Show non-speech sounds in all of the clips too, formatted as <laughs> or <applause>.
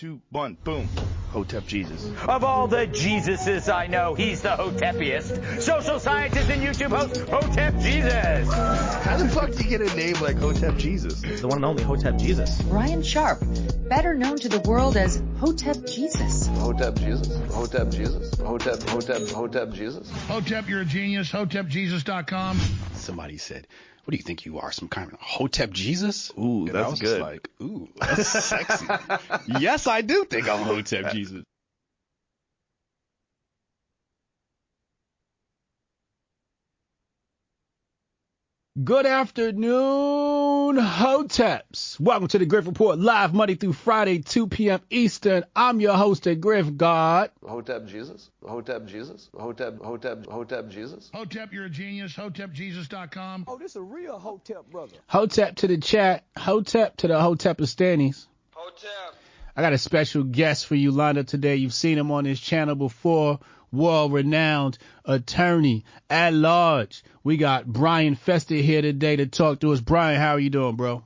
two, one, boom. Hotep Jesus. Of all the Jesuses I know, he's the Hotepiest. Social scientist and YouTube host, Hotep Jesus. How the fuck do you get a name like Hotep Jesus? It's the one and only Hotep Jesus. Ryan Sharp, better known to the world as Hotep Jesus. Hotep Jesus. Hotep Jesus. Hotep, Hotep, Hotep Jesus. Hotep, you're a genius. HotepJesus.com. Somebody said, "What do you think you are? Some kind of Hotep Jesus?" Ooh, Yeah, that's that's good. good. Like, ooh, that's sexy. <laughs> yes, I do think I'm Hotep Jesus. Good afternoon, Hoteps. Welcome to the Grift Report live Monday through Friday, 2 p.m. Eastern. I'm your host at Griff God. Hotep Jesus. Hotep Jesus. Hotep, Hotep, Hotep Jesus. Hotep, you're a genius. HotepJesus.com. Oh, this is a real Hotep brother. Hotep to the chat. Hotep to the Hotepistanis. Hotep. I got a special guest for you lined up today. You've seen him on this channel before. World renowned attorney at large. We got Brian Festa here today to talk to us. Brian, how are you doing, bro?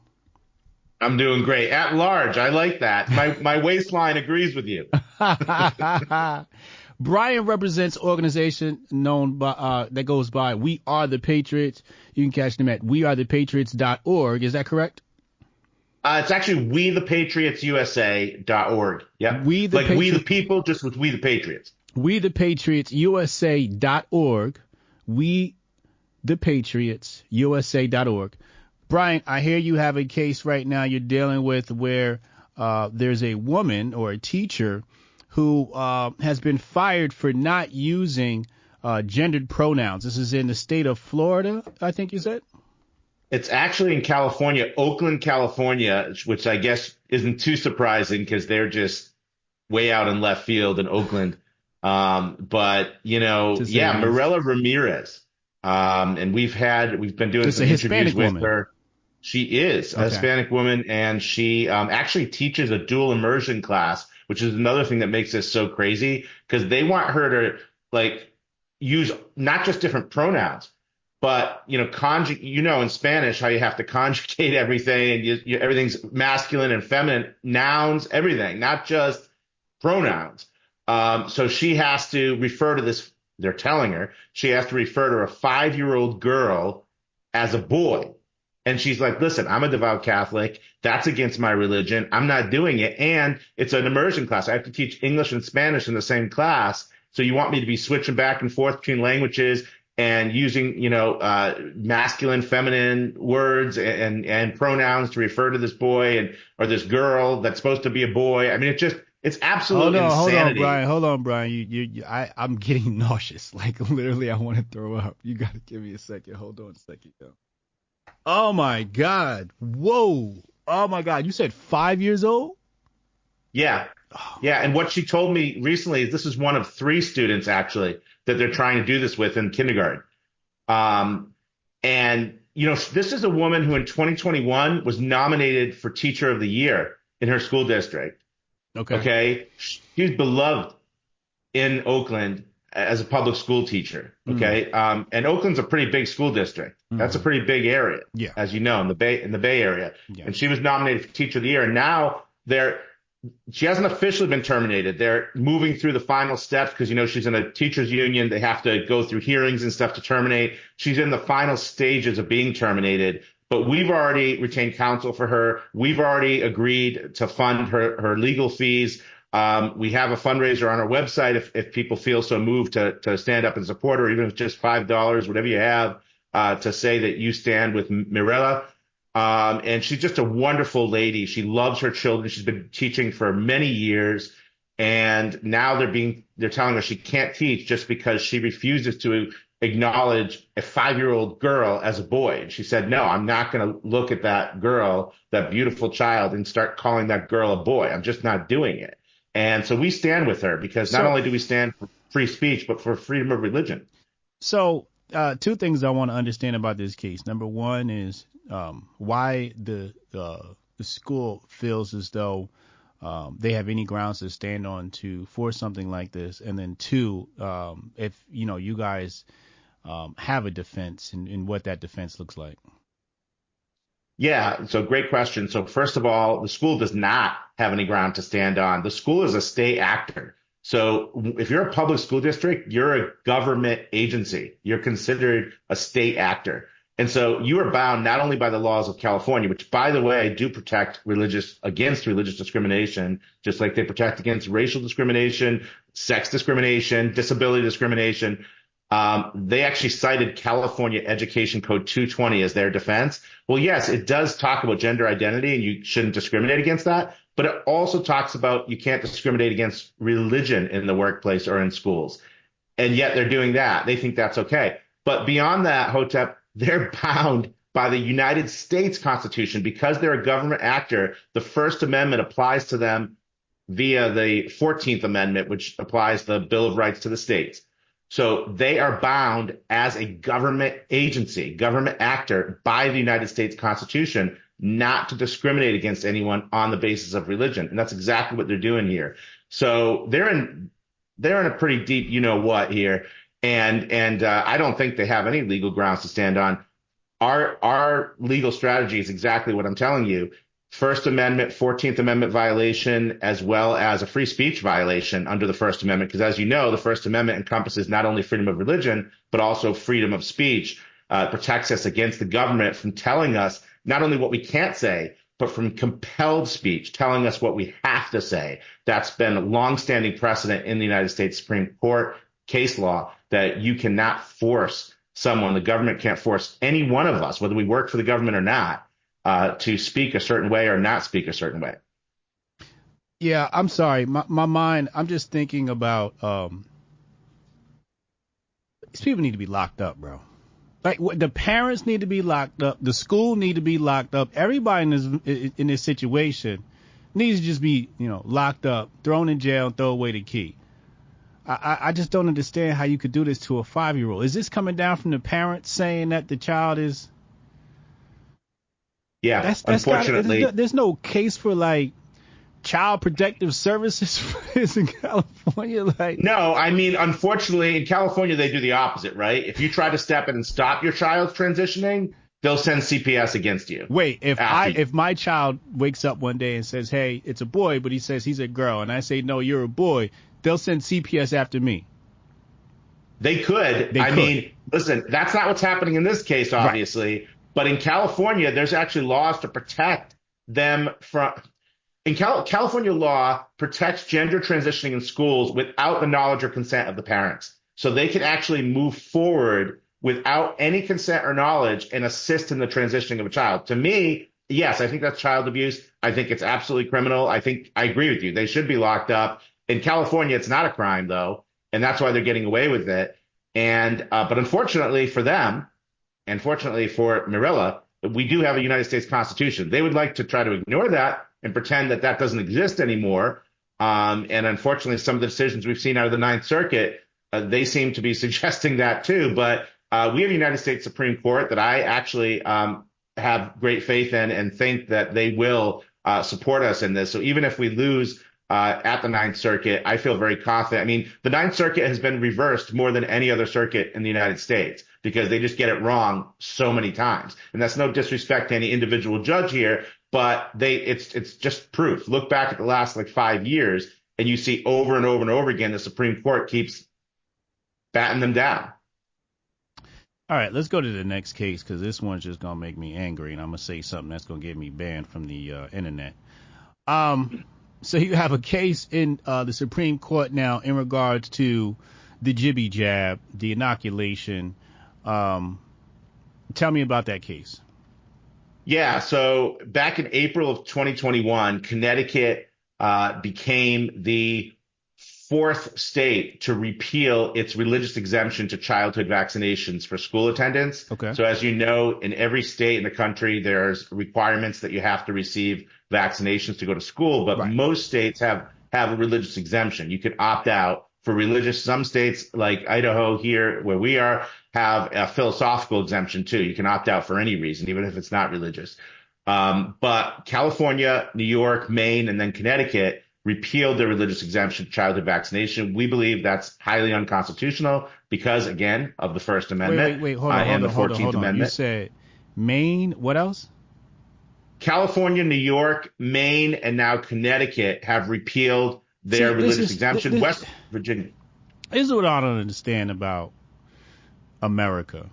I'm doing great. At large, I like that. My <laughs> my waistline agrees with you. <laughs> Brian represents organization known by uh, that goes by We Are the Patriots. You can catch them at wearethepatriots.org. Is that correct? Uh, it's actually we the patriots usa.org. Yep. We the like we the people, just with we the patriots. We the Patriots USA.org. We the Patriots USA.org. Brian, I hear you have a case right now you're dealing with where uh, there's a woman or a teacher who uh, has been fired for not using uh, gendered pronouns. This is in the state of Florida, I think you said. It's actually in California, Oakland, California, which I guess isn't too surprising because they're just way out in left field in Oakland. Um, but you know, yeah. Mirella Ramirez. Um, and we've had, we've been doing It's some interviews with her. She is a Okay. Hispanic woman and she, um, actually teaches a dual immersion class, which is another thing that makes this so crazy because they want her to like use not just different pronouns, but you know, conjugate, you know, in Spanish, how you have to <laughs> conjugate everything and you, you, everything's masculine and feminine nouns, everything, not just pronouns. Um, so she has to refer to this, they're telling her, she has to refer to a five year old girl as a boy. And she's like, listen, I'm a devout Catholic. That's against my religion. I'm not doing it. And it's an immersion class. I have to teach English and Spanish in the same class. So you want me to be switching back and forth between languages and using, you know, uh, masculine, feminine words and, and pronouns to refer to this boy and, or this girl that's supposed to be a boy. I mean, it just, it's absolute Hold on, hold on. Brian. Hold on, Brian. You, you, you I, I'm getting <laughs> nauseous. Like literally, I want to throw up. You gotta give me a second. Hold on a second, yo. Oh my God. Whoa. Oh my God. You said five years old? Yeah. Yeah. And what she told me recently is this is one of three students actually that they're trying to do this with in kindergarten. Um, and you know, this is a woman who in 2021 was nominated for teacher of the year in her school district. Okay. Okay. She's beloved in Oakland as a public school teacher. Okay. Um, and Oakland's a pretty big school district. That's a pretty big area. Yeah. As you know, in the Bay, in the Bay Area. Yeah. And she was nominated for teacher of the year. And now they're, she hasn't officially been terminated. They're moving through the final steps because, you know, she's in a teachers union. They have to go through hearings and stuff to terminate. She's in the final stages of being terminated, but we've already retained counsel for her. We've already agreed to fund her, her legal fees. Um, we have a fundraiser on our website if, if people feel so moved to, to stand up and support her, even if just $5, whatever you have, uh, to say that you stand with Mirella. Um, and she's just a wonderful lady. She loves her children. She's been teaching for many years. And now they're being, they're telling her she can't teach just because she refuses to acknowledge a five year old girl as a boy. And she said, no, I'm not going to look at that girl, that beautiful child and start calling that girl a boy. I'm just not doing it. And so we stand with her because not So- only do we stand for free speech, but for freedom of religion. So, uh, two things I want to understand about this case. Number one is um, why the uh, the school feels as though um, they have any grounds to stand on to for something like this, and then two, um, if you know you guys um, have a defense and, and what that defense looks like. Yeah, so great question. So first of all, the school does not have any ground to stand on. The school is a state actor. So if you're a public school district, you're a government agency. You're considered a state actor. And so you are bound not only by the laws of California, which by the way, do protect religious against religious discrimination, just like they protect against racial discrimination, sex discrimination, disability discrimination. Um, they actually cited California Education Code 220 as their defense. Well, yes, it does talk about gender identity and you shouldn't discriminate against that, but it also talks about you can't discriminate against religion in the workplace or in schools. And yet they're doing that. They think that's okay. But beyond that, Hotep, they're <laughs> bound by the United States Constitution because they're a government actor. The First Amendment applies to them via the 14th Amendment, which applies the Bill of Rights to the states. So they are bound as a government agency, government actor by the United States Constitution not to discriminate against anyone on the basis of religion. And that's exactly what they're doing here. So they're in, they're in a pretty deep, you know what here. And, and, uh, I don't think they have any legal grounds to stand on. Our, our legal strategy is exactly what I'm telling you. First Amendment, 14th Amendment violation, as well as a free speech violation under the First Amendment. Because as you know, the First Amendment encompasses not only freedom of religion, but also freedom of speech. Uh, protects us against the government from telling us not only what we can't say, but from compelled speech, telling us what we have to say. That's been a longstanding precedent in the United States Supreme Court case law that you cannot force someone, the government can't force any one of us, whether we work for the government or not, uh, to speak a certain way or not speak a certain way. Yeah, I'm sorry. My my mind. I'm just thinking about um, these people need to be locked up, bro. Like the parents need to be locked up. The school need to be locked up. Everybody in this in this situation needs to just be, you know, locked up, thrown in jail, and throw away the key. I, I just don't understand how you could do this to a five year old. Is this coming down from the parents saying that the child is? Yeah, that's, that's unfortunately, gotta, there's no case for like child protective services <laughs> in California? Like, no, I mean, unfortunately, in California, they do the opposite, right? If you try to step in and stop your child's transitioning, they'll send CPS against you. Wait, if I you. if my child wakes up one day and says, "Hey, it's a boy," but he says he's a girl, and I say, "No, you're a boy," they'll send CPS after me. They could. They I could. mean, listen, that's not what's happening in this case, obviously. Right. But in California, there's actually laws to protect them from in Cal- California law protects gender transitioning in schools without the knowledge or consent of the parents. So they can actually move forward without any consent or knowledge and assist in the transitioning of a child. To me, yes, I think that's child abuse. I think it's absolutely criminal. I think I agree with you. They should be locked up. In California, it's not a crime though, and that's why they're getting away with it. And uh, but unfortunately for them, and fortunately for Mirella, we do have a United States Constitution. They would like to try to ignore that and pretend that that doesn't exist anymore. Um, and unfortunately, some of the decisions we've seen out of the Ninth Circuit, uh, they seem to be <laughs> suggesting that too. But uh, we have a United States Supreme Court that I actually um, have great faith in and think that they will uh, support us in this. So even if we lose uh, at the Ninth Circuit, I feel very confident. I mean, the Ninth Circuit has been reversed more than any other circuit in the United States because they just get it wrong so many times. And that's no disrespect to any individual judge here, but they it's it's just proof. Look back at the last like five years, and you see over and over and over again the Supreme Court keeps batting them down. All right, let's go to the next case because this one's just gonna make me angry, and I'm gonna say something that's gonna get me banned from the uh, internet. Um, so you have a case in uh, the Supreme Court now in regards to the jibby jab, the inoculation. Um, tell me about that case. Yeah. So back in April of 2021, Connecticut uh, became the fourth state to repeal its religious exemption to childhood vaccinations for school attendance. Okay. So as you know, in every state in the country, there's requirements that you have to receive vaccinations to go to school, but right. most states have have a religious exemption. You could opt out for religious. Some states like Idaho here, where we are, have a philosophical exemption too. You can opt out for any reason, even if it's not religious. Um, but California, New York, Maine, and then Connecticut repealed the religious exemption to childhood vaccination. We believe that's highly unconstitutional because, again, of the First Amendment wait, wait, wait, hold on, uh, and the Fourteenth Amendment. You said Maine. What else? California, New York, Maine, and now Connecticut have repealed their See, religious is- exemption. this- West Virginia. This is what I don't understand about America.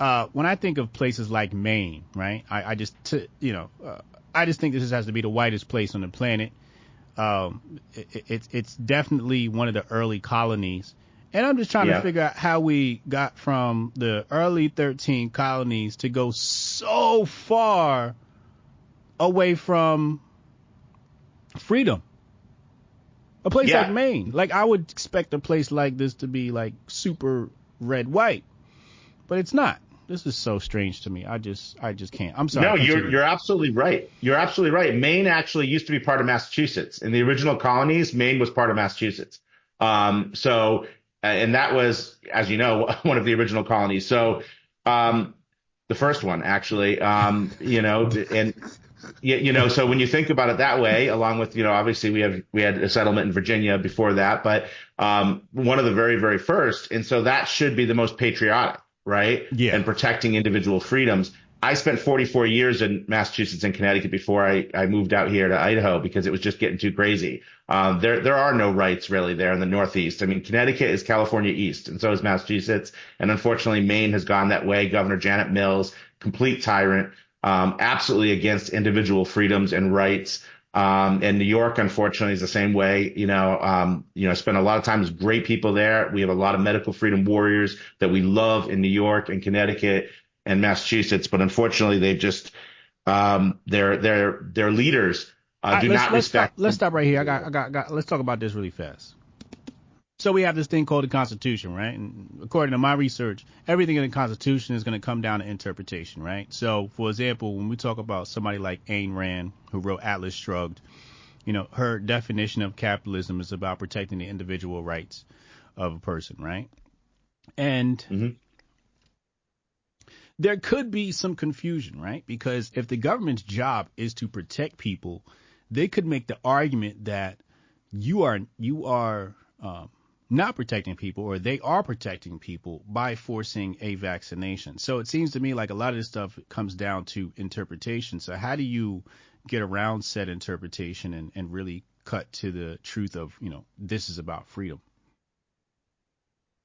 Uh, when I think of places like Maine, right? I, I just, t- you know, uh, I just think this has to be the whitest place on the planet. Um, it, it's it's definitely one of the early colonies, and I'm just trying Yeah. to figure out how we got from the early 13 colonies to go so far away from freedom. A place Yeah. like Maine, like I would expect a place like this to be like super red white, but it's not. This is so strange to me. I just I just can't. I'm sorry. No, you're you're absolutely right. You're absolutely right. Maine actually used to be part of Massachusetts. In the original colonies, Maine was part of Massachusetts. Um, so, and that was, as you know, <laughs> one of the original colonies. So, um, the first one actually, um, you know, and you, you know, so when you think about it that way, along with, you know, obviously we have, we had a settlement in Virginia before that, but, um, one of the very, very first. And so that should be the most patriotic, right? Yeah. And protecting individual freedoms. I spent 44 years in Massachusetts and Connecticut before I, I moved out here to Idaho because it was just getting too crazy. Um, there, there are no rights really there in the Northeast. I mean, Connecticut is California East and so is Massachusetts. And unfortunately, Maine has gone that way. Governor Janet Mills, complete tyrant, um, absolutely against individual freedoms and rights. Um, and New York, unfortunately, is the same way. You know, um, you know, I spent a lot of time with great people there. We have a lot of medical freedom warriors that we love in New York and Connecticut and Massachusetts, but unfortunately, they've just um, their their their leaders uh, All right, do let's, not let's respect. Stop, let's stop right here. I got, I got, got. Let's talk about this really fast. So we have this thing called the Constitution, right? And according to my research, everything in the Constitution is going to come down to interpretation, right? So, for example, when we talk about somebody like Ayn Rand, who wrote Atlas Shrugged, you know, her definition of capitalism is about protecting the individual rights of a person, right? And Mhm. there could be some confusion, right? Because if the government's job is to protect people, they could make the argument that you are you are um, not protecting people, or they are protecting people by forcing a vaccination. So it seems to me like a lot of this stuff comes down to interpretation. So how do you get around said interpretation and, and really cut to the truth of you know this is about freedom?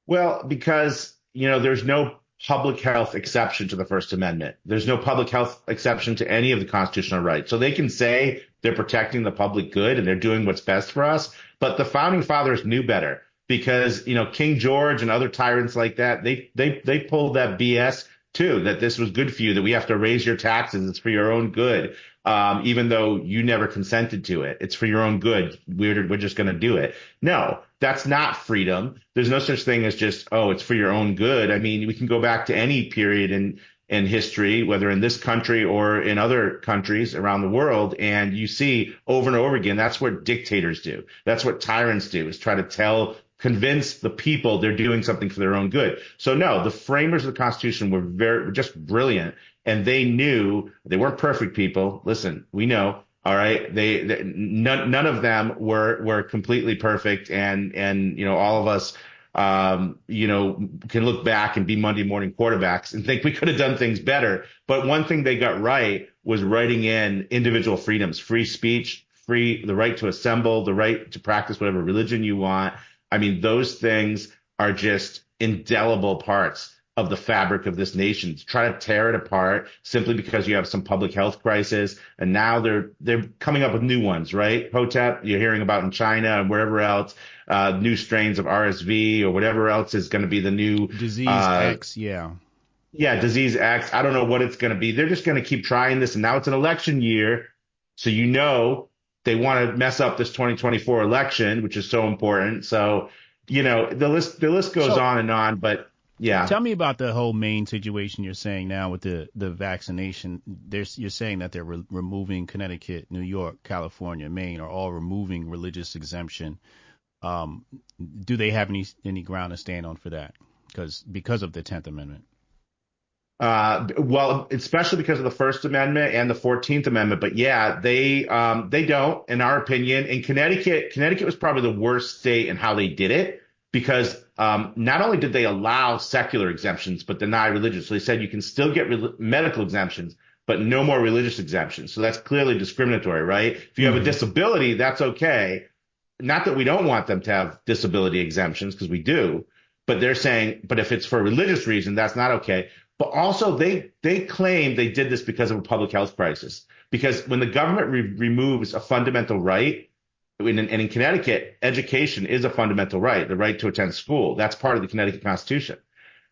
Well, because you know, there's no public health exception to the First Amendment. There's no public health exception to any of the constitutional rights. So they can say they're protecting the public good and they're doing what's best for us. But the founding fathers knew better because, you know, King George and other tyrants like that, they, they, they pulled that BS too, that this was good for you, that we have to raise your taxes. It's for your own good. Um, even though you never consented to it, it's for your own good. We're, we're just going to do it. No, that's not freedom. There's no such thing as just, oh, it's for your own good. I mean, we can go back to any period in, in history, whether in this country or in other countries around the world. And you see over and over again, that's what dictators do. That's what tyrants do is try to tell, convince the people they're doing something for their own good. So no, the framers of the Constitution were very, just brilliant and they knew they weren't perfect people. Listen, we know. All right. They, they none, none of them were, were completely perfect. And, and, you know, all of us, um, you know, can look back and be Monday morning quarterbacks and think we could have done things better. But one thing they got right was writing in individual freedoms, free speech, free, the right to assemble, the right to practice whatever religion you want. I mean, those things are just indelible parts of the fabric of this nation. To try to tear it apart simply because you have some public health crisis. And now they're, they're coming up with new ones, right? Hotep, you're hearing about in China and wherever else, uh, new strains of RSV or whatever else is going to be the new Disease uh, X, yeah. yeah, disease X. I don't know what it's going to be. They're just going to keep trying this. And now it's an election year. So you know they want to mess up this 2024 election, which is so important. So, you know, the list, the list goes So- on and on, but yeah. Tell me about the whole Maine situation you're saying now with the the vaccination. There's you're saying that they're re- removing Connecticut, New York, California, Maine are all removing religious exemption. Um, do they have any any ground to stand on for that? Because because of the Tenth Amendment. Uh, well, especially because of the First Amendment and the Fourteenth Amendment. But yeah, they um, they don't, in our opinion. In Connecticut, Connecticut was probably the worst state in how they did it because um, not only did they allow secular exemptions but deny religious. So they said you can still get re- medical exemptions, but no more religious exemptions. So that's clearly discriminatory, right? If you have a disability, that's okay. Not that we don't want them to have disability exemptions because we do, but they're saying, but if it's for a religious reason, that's not okay. But also they, they claim they did this because of a public health crisis. Because when the government re- removes a fundamental right, in, and in Connecticut, education is a fundamental right, the right to attend school. That's part of the Connecticut Constitution.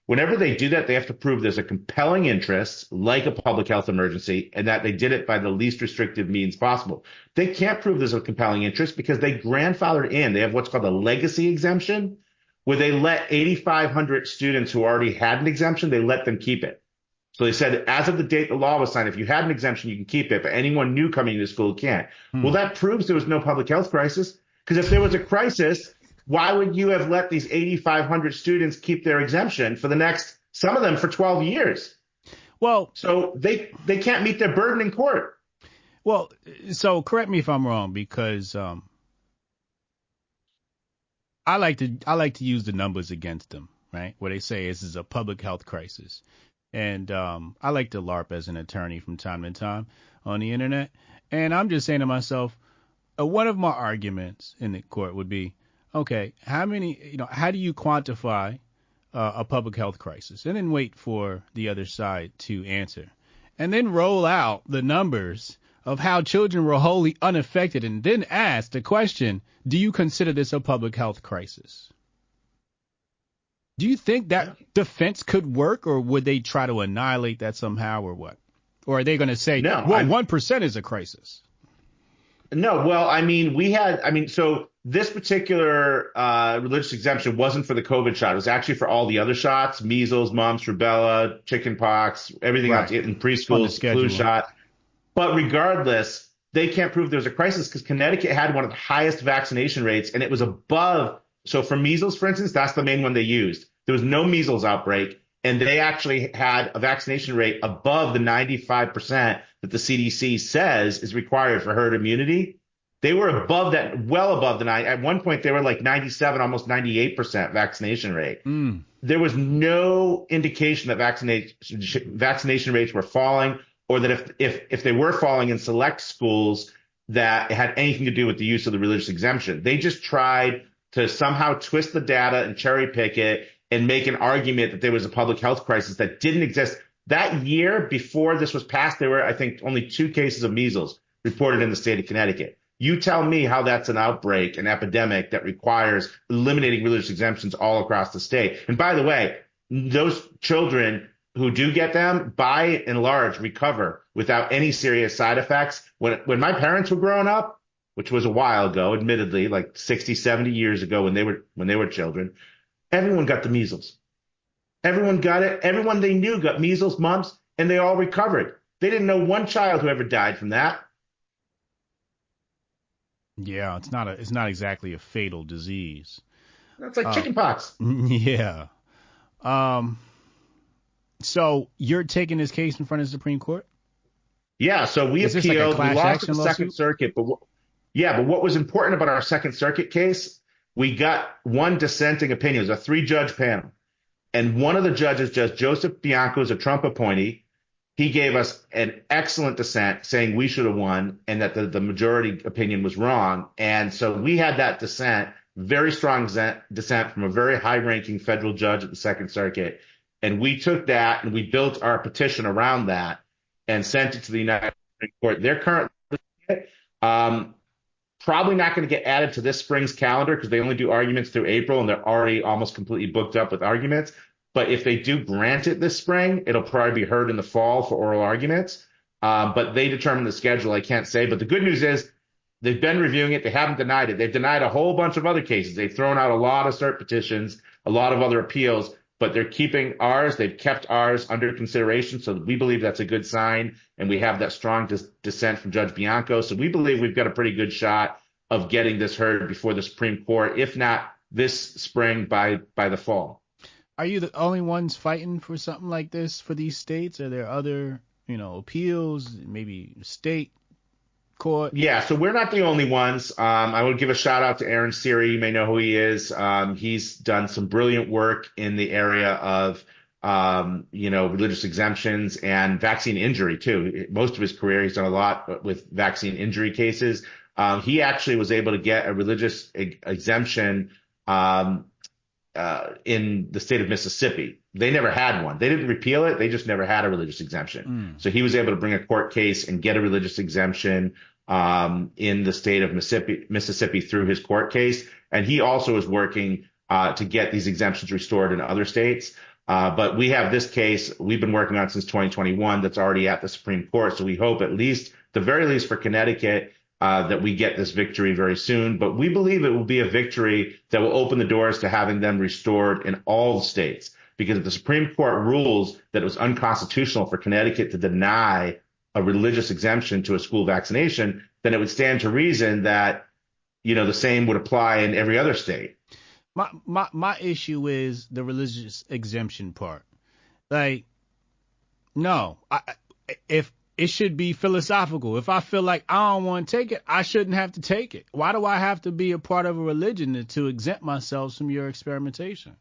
Whenever they do that, they have to prove there's a compelling interest, like a public health emergency, and that they did it by the least restrictive means possible. They can't prove there's a compelling interest because they grandfathered in. They have what's called a legacy exemption, where they let 8,500 students who already had an exemption, they let them keep it. So they said, as of the date the law was signed, if you had an exemption, you can keep it, but anyone new coming into school can't. Hmm. Well, that proves there was no public health crisis. Because if there was a crisis, why would you have let these 8,500 students keep their exemption for the next, some of them for 12 years? Well, So they, they can't meet their burden in court. well, so correct me if I'm wrong because um, I like to I like to use the numbers against them, right? Where they say this is a public health crisis, and um, I like to LARP as an attorney from time to time on the internet, and I'm just saying to myself, uh, one of my arguments in the court would be, okay, how many, you know, how do you quantify uh, a public health crisis, and then wait for the other side to answer, and then roll out the numbers of how children were wholly unaffected, and then asked the question, do you consider this a public health crisis? Do you think that defense could work, or would they try to annihilate that somehow, or what? Or are they going to say, No, well, one percent is a crisis? No, well, I mean, we had, I mean, so this particular uh, religious exemption wasn't for the COVID shot. It was actually for all the other shots: measles, mumps, rubella, chickenpox, everything Right. else in preschool, schedule. flu shot. But regardless, they can't prove there's a crisis because Connecticut had one of the highest vaccination rates, and it was above. So for measles, for instance, that's the main one they used. There was no measles outbreak, and they actually had a vaccination rate above the 95% that the CDC says is required for herd immunity. They were above that, well above the nine. At one point, they were like 97, almost 98% vaccination rate. Mm. There was no indication that vaccination vaccination rates were falling, or that if if if they were falling in select schools, that had anything to do with the use of the religious exemption. They just tried to somehow twist the data and cherry pick it and make an argument that there was a public health crisis that didn't exist. That year before this was passed, there were, I think, only two cases of measles reported in the state of Connecticut. You tell me how that's an outbreak, an epidemic that requires eliminating religious exemptions all across the state. And by the way, those children who do get them, by and large, recover without any serious side effects. When, when my parents were growing up, which was a while ago, admittedly, like 60, 70 years ago when they were, when they were children, everyone got the measles. Everyone got it. Everyone they knew got measles, mumps, and they all recovered. They didn't know one child who ever died from that. Yeah, it's not a, it's not exactly a fatal disease. That's like Uh, chickenpox. <laughs> Yeah. Um. So you're taking this case in front of the Supreme Court? Yeah, so we Is this like we lost the Second? Circuit, but yeah, but what was important about our Second Circuit case, we got one dissenting opinion. It was a three-judge panel, and one of the judges, Judge Joseph Bianco, is a Trump appointee. He gave us an excellent dissent, saying we should have won, and that the, the majority opinion was wrong. And so we had that dissent, very strong dissent, dissent from a very high-ranking federal judge at the Second Circuit, and we took that and we built our petition around that and sent it to the United States Court. They're currently um, probably not going to get added to this spring's calendar because they only do arguments through April and they're already almost completely booked up with arguments. But if they do grant it this spring, it'll probably be heard in the fall for oral arguments. Um, but they determine the schedule. I can't say. But the good news is they've been reviewing it. They haven't denied it. They've denied a whole bunch of other cases. They've thrown out a lot of cert petitions, a lot of other appeals, but they're keeping ours. They've kept ours under consideration. So we believe that's a good sign. And we have that strong dis- dissent from Judge Bianco. So we believe we've got a pretty good shot of getting this heard before the Supreme Court, if not this spring by, by the fall. Are you the only ones fighting for something like this for these states? Are there other, you know, appeals, maybe state court? Yeah, so we're not the only ones. Um, I would give a shout out to Aaron Siri. You may know who he is. Um, he's done some brilliant work in the area of um, you know, religious exemptions and vaccine injury too. Most of his career, he's done a lot with vaccine injury cases. Um, he actually was able to get a religious exemption um, uh, in the state of Mississippi. They never had one. They didn't repeal it. They just never had a religious exemption. So he was able to bring a court case and get a religious exemption um, in the state of Mississippi, Mississippi through his court case. And he also is working uh, to get these exemptions restored in other states. Uh, but we have this case we've been working on since 2021 that's already at the Supreme Court. So we hope at least, the very least for Connecticut, uh, that we get this victory very soon. But we believe it will be a victory that will open the doors to having them restored in all the states. Because if the Supreme Court rules that it was unconstitutional for Connecticut to deny a religious exemption to a school vaccination, then it would stand to reason that, you know, the same would apply in every other state. My my my issue is the religious exemption part. Like, no, I, if it should be philosophical. If I feel like I don't want to take it, I shouldn't have to take it. Why do I have to be a part of a religion to exempt myself from your experimentation?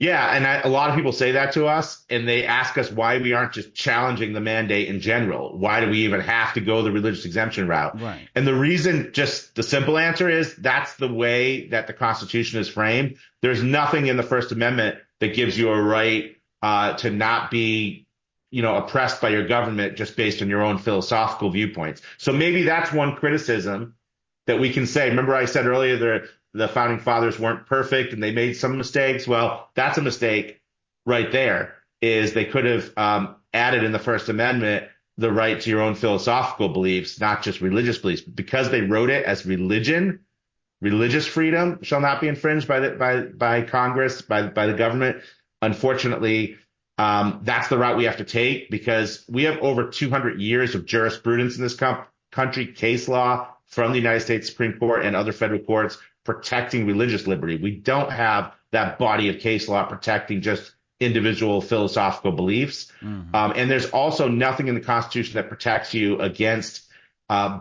Yeah, and I, a lot of people say that to us, and they ask us why we aren't just challenging the mandate in general. Why do we even have to go the religious exemption route? Right. And the reason, just the simple answer is that's the way that the Constitution is framed. There's nothing in the First Amendment that gives you a right uh, to not be, you know, oppressed by your government just based on your own philosophical viewpoints. So maybe that's one criticism that we can say. Remember, I said earlier that the founding fathers weren't perfect and they made some mistakes. Well, that's a mistake right there. Is they could have um, added in the First Amendment the right to your own philosophical beliefs, not just religious beliefs, because they wrote it as religion. Religious freedom shall not be infringed by the by by Congress by by the government. Unfortunately, um, that's the route we have to take because we have over 200 years of jurisprudence in this country, case law from the United States Supreme Court and other federal courts protecting religious liberty. We don't have that body of case law protecting just individual philosophical beliefs. Mm-hmm. Um, and there's also nothing in the Constitution that protects you against uh,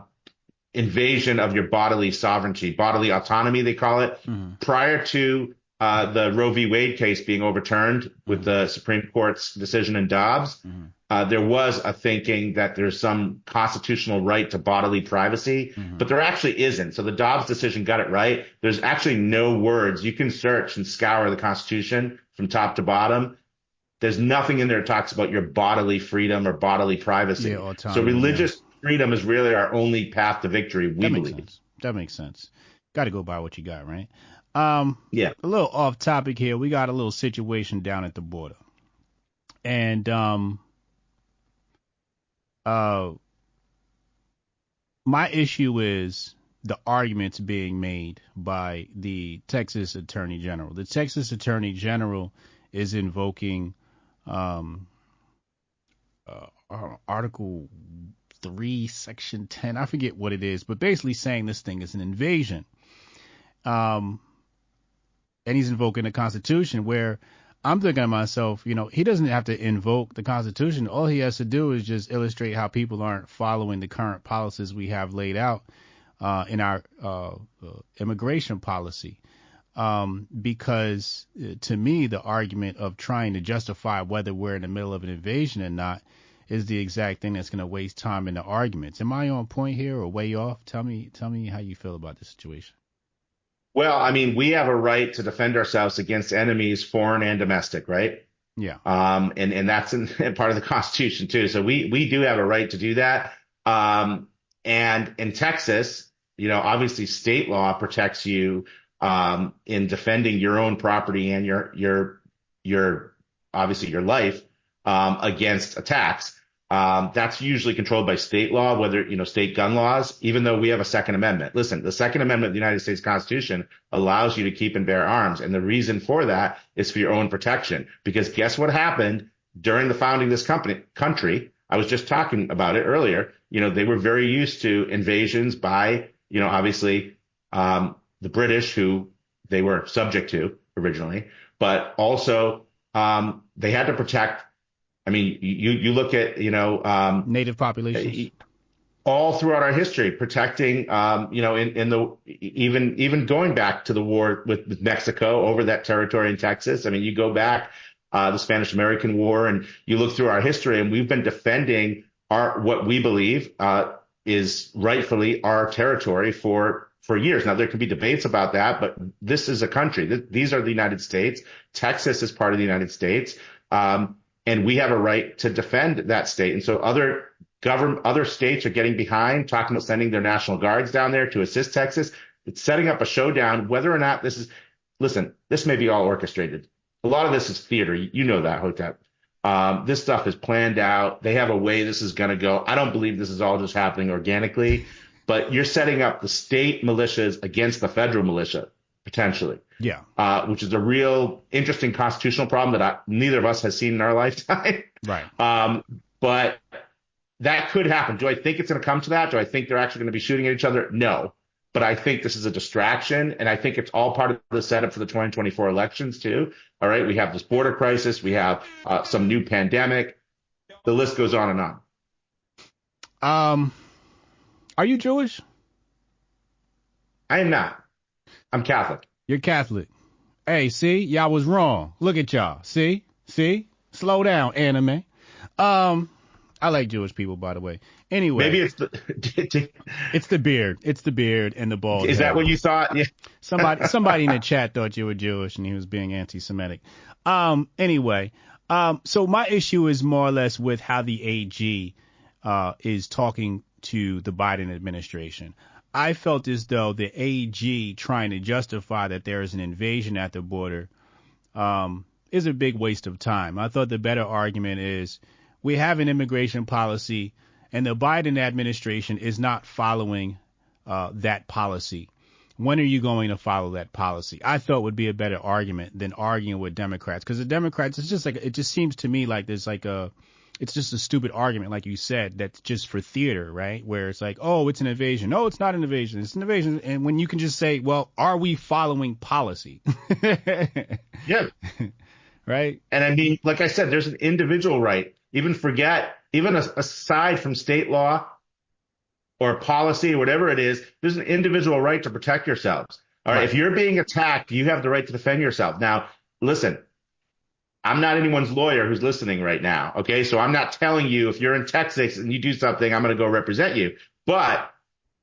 invasion of your bodily sovereignty, bodily autonomy, they call it. Mm-hmm. Prior to uh, the Roe v. Wade case being overturned with the Supreme Court's decision in Dobbs, Mm-hmm. Uh, there was a thinking that there's some constitutional right to bodily privacy, but there actually isn't. So the Dobbs decision got it right. There's actually no words. You can search and scour the Constitution from top to bottom. There's nothing in there that talks about your bodily freedom or bodily privacy. Yeah, so religious freedom is really our only path to victory, we that makes believe. sense. That makes sense. Got to go by what you got, right? Um, Yeah. a little off topic here. We got a little situation down at the border, and um, uh, my issue is the arguments being made by the Texas Attorney General. The Texas Attorney General is invoking um, uh, Article 3, Section 10. I forget what it is, but basically saying this thing is an invasion. Um, and he's invoking the Constitution where I'm thinking to myself, you know, he doesn't have to invoke the Constitution. All he has to do is just illustrate how people aren't following the current policies we have laid out uh, in our uh, uh, immigration policy. Um, because uh, to me, the argument of trying to justify whether we're in the middle of an invasion or not is the exact thing that's going to waste time in the arguments. Am I on point here or way off? Tell me, tell me how you feel about the situation. Well, I mean, we have a right to defend ourselves against enemies, foreign and domestic, right? Yeah. Um, and, and that's <laughs> in, part of the Constitution too. So we, we do have a right to do that. Um, and in Texas, you know, obviously state law protects you, um, in defending your own property and your, your, your, obviously your life, um, against attacks. Um, that's usually controlled by state law, whether, you know, state gun laws, even though we have a second amendment. Listen, the second amendment of the United States Constitution allows you to keep and bear arms. And the reason for that is for your own protection. Because guess what happened during the founding of this company, country? I was just talking about it earlier. You know, they were very used to invasions by, you know, obviously, um, the British who they were subject to originally, but also, um, they had to protect I mean, you you look at you know um, native populations all throughout our history, protecting um, you know in, in the even even going back to the war with, with Mexico over that territory in Texas. I mean, you go back uh, the Spanish American War, and you look through our history, and we've been defending our what we believe uh, is rightfully our territory for for years. Now there can be debates about that, but this is a country. Th- these are the United States. Texas is part of the United States, um, and we have a right to defend that state. And so other government, other states are getting behind, talking about sending their national guards down there to assist Texas. It's setting up a showdown. Whether or not this is, listen, this may be all orchestrated. A lot of this is theater. You know that, Hotep. Um, this stuff is planned out. They have a way this is going to go. I don't believe this is all just happening organically, but you're setting up the state militias against the federal militia potentially. Yeah. Uh, which is a real interesting constitutional problem that I, neither of us has seen in our <laughs> lifetime. Right. Um, but that could happen. Do I think it's going to come to that? Do I think they're actually going to be shooting at each other? No. But I think this is a distraction, and I think it's all part of the setup for the 2024 elections too. All right, we have this border crisis, we have uh, some new pandemic. The list goes on and on. Um, are you Jewish? I am not. I'm Catholic. You're Catholic. Hey, see, y'all was wrong. Look at y'all. See, see, slow down, anime. Um, I like Jewish people, by the way. Anyway, maybe it's the <laughs> it's the beard. It's the beard and the bald. Is head. that what you thought? Yeah. somebody <laughs> somebody in the chat thought you were Jewish and he was being anti-Semitic. Um, anyway, um, so my issue is more or less with how the AG uh, is talking to the Biden administration. I felt as though the AG trying to justify that there is an invasion at the border um, is a big waste of time. I thought the better argument is we have an immigration policy, and the Biden administration is not following uh, that policy. When are you going to follow that policy? I thought would be a better argument than arguing with Democrats because the Democrats, it's just like it just seems to me like there's like a it's just a stupid argument, like you said, that's just for theater, right? Where it's like, oh, it's an invasion. No, it's not an invasion. It's an invasion. And when you can just say, well, are we following policy? <laughs> yeah. right. And I mean, like I said, there's an individual right. Even forget, even aside from state law or policy whatever it is, there's an individual right to protect yourselves. All right. right. If you're being attacked, you have the right to defend yourself. Now, listen, I'm not anyone's lawyer who's listening right now. Okay. So I'm not telling you if you're in Texas and you do something, I'm going to go represent you. But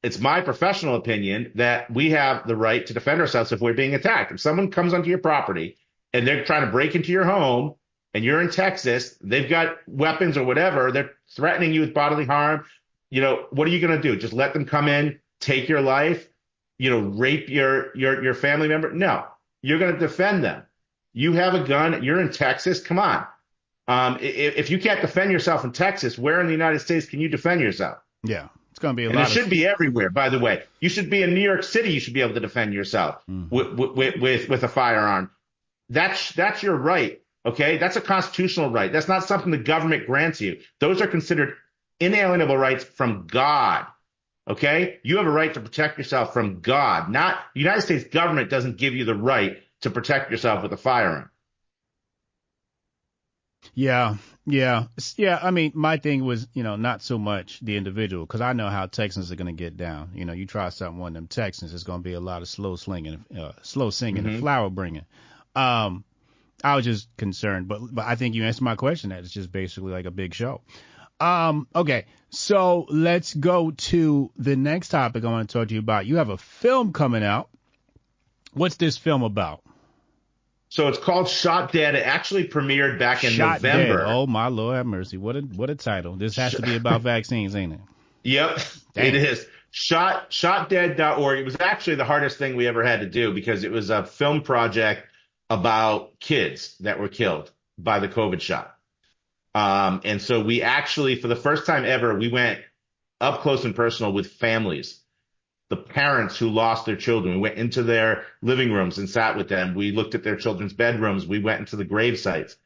it's my professional opinion that we have the right to defend ourselves if we're being attacked. If someone comes onto your property and they're trying to break into your home and you're in Texas, they've got weapons or whatever, they're threatening you with bodily harm. You know, what are you going to do? Just let them come in, take your life, you know, rape your, your, your family member? No, you're going to defend them. You have a gun. You're in Texas. Come on. Um, if, if, you can't defend yourself in Texas, where in the United States can you defend yourself? Yeah, it's going to be a and lot. It should be everywhere. By the way, you should be in New York City. You should be able to defend yourself mm. with, with, with with a firearm. That's that's your right. Okay, that's a constitutional right. That's not something the government grants you. Those are considered inalienable rights from God. Okay, you have a right to protect yourself from God. Not the United States government doesn't give you the right to protect yourself with a firearm. Yeah, yeah, yeah. I mean, my thing was, you know, not so much the individual, because I know how Texans are going to get down. You know, you try something one of them Texans, it's going to be a lot of slow slinging, uh, slow singing, Mm-hmm. and flower bringing. Um, I was just concerned, but but I think you answered my question. That it's just basically like a big show. Um, okay, so let's go to the next topic I want to talk to you about. You have a film coming out. What's this film about? So it's called Shot Dead. It actually premiered back in Shot November. Dead. Oh my Lord have mercy. What a what a title. This has to be about <laughs> vaccines, ain't it? Yep, Damn. it is. Shot shotdead.org. It was actually the hardest thing we ever had to do because it was a film project about kids that were killed by the COVID shot. Um, and so we actually, for the first time ever, we went up close and personal with families, the parents who lost their children. We went into their living rooms and sat with them. We looked at their children's bedrooms. We went into the grave sites.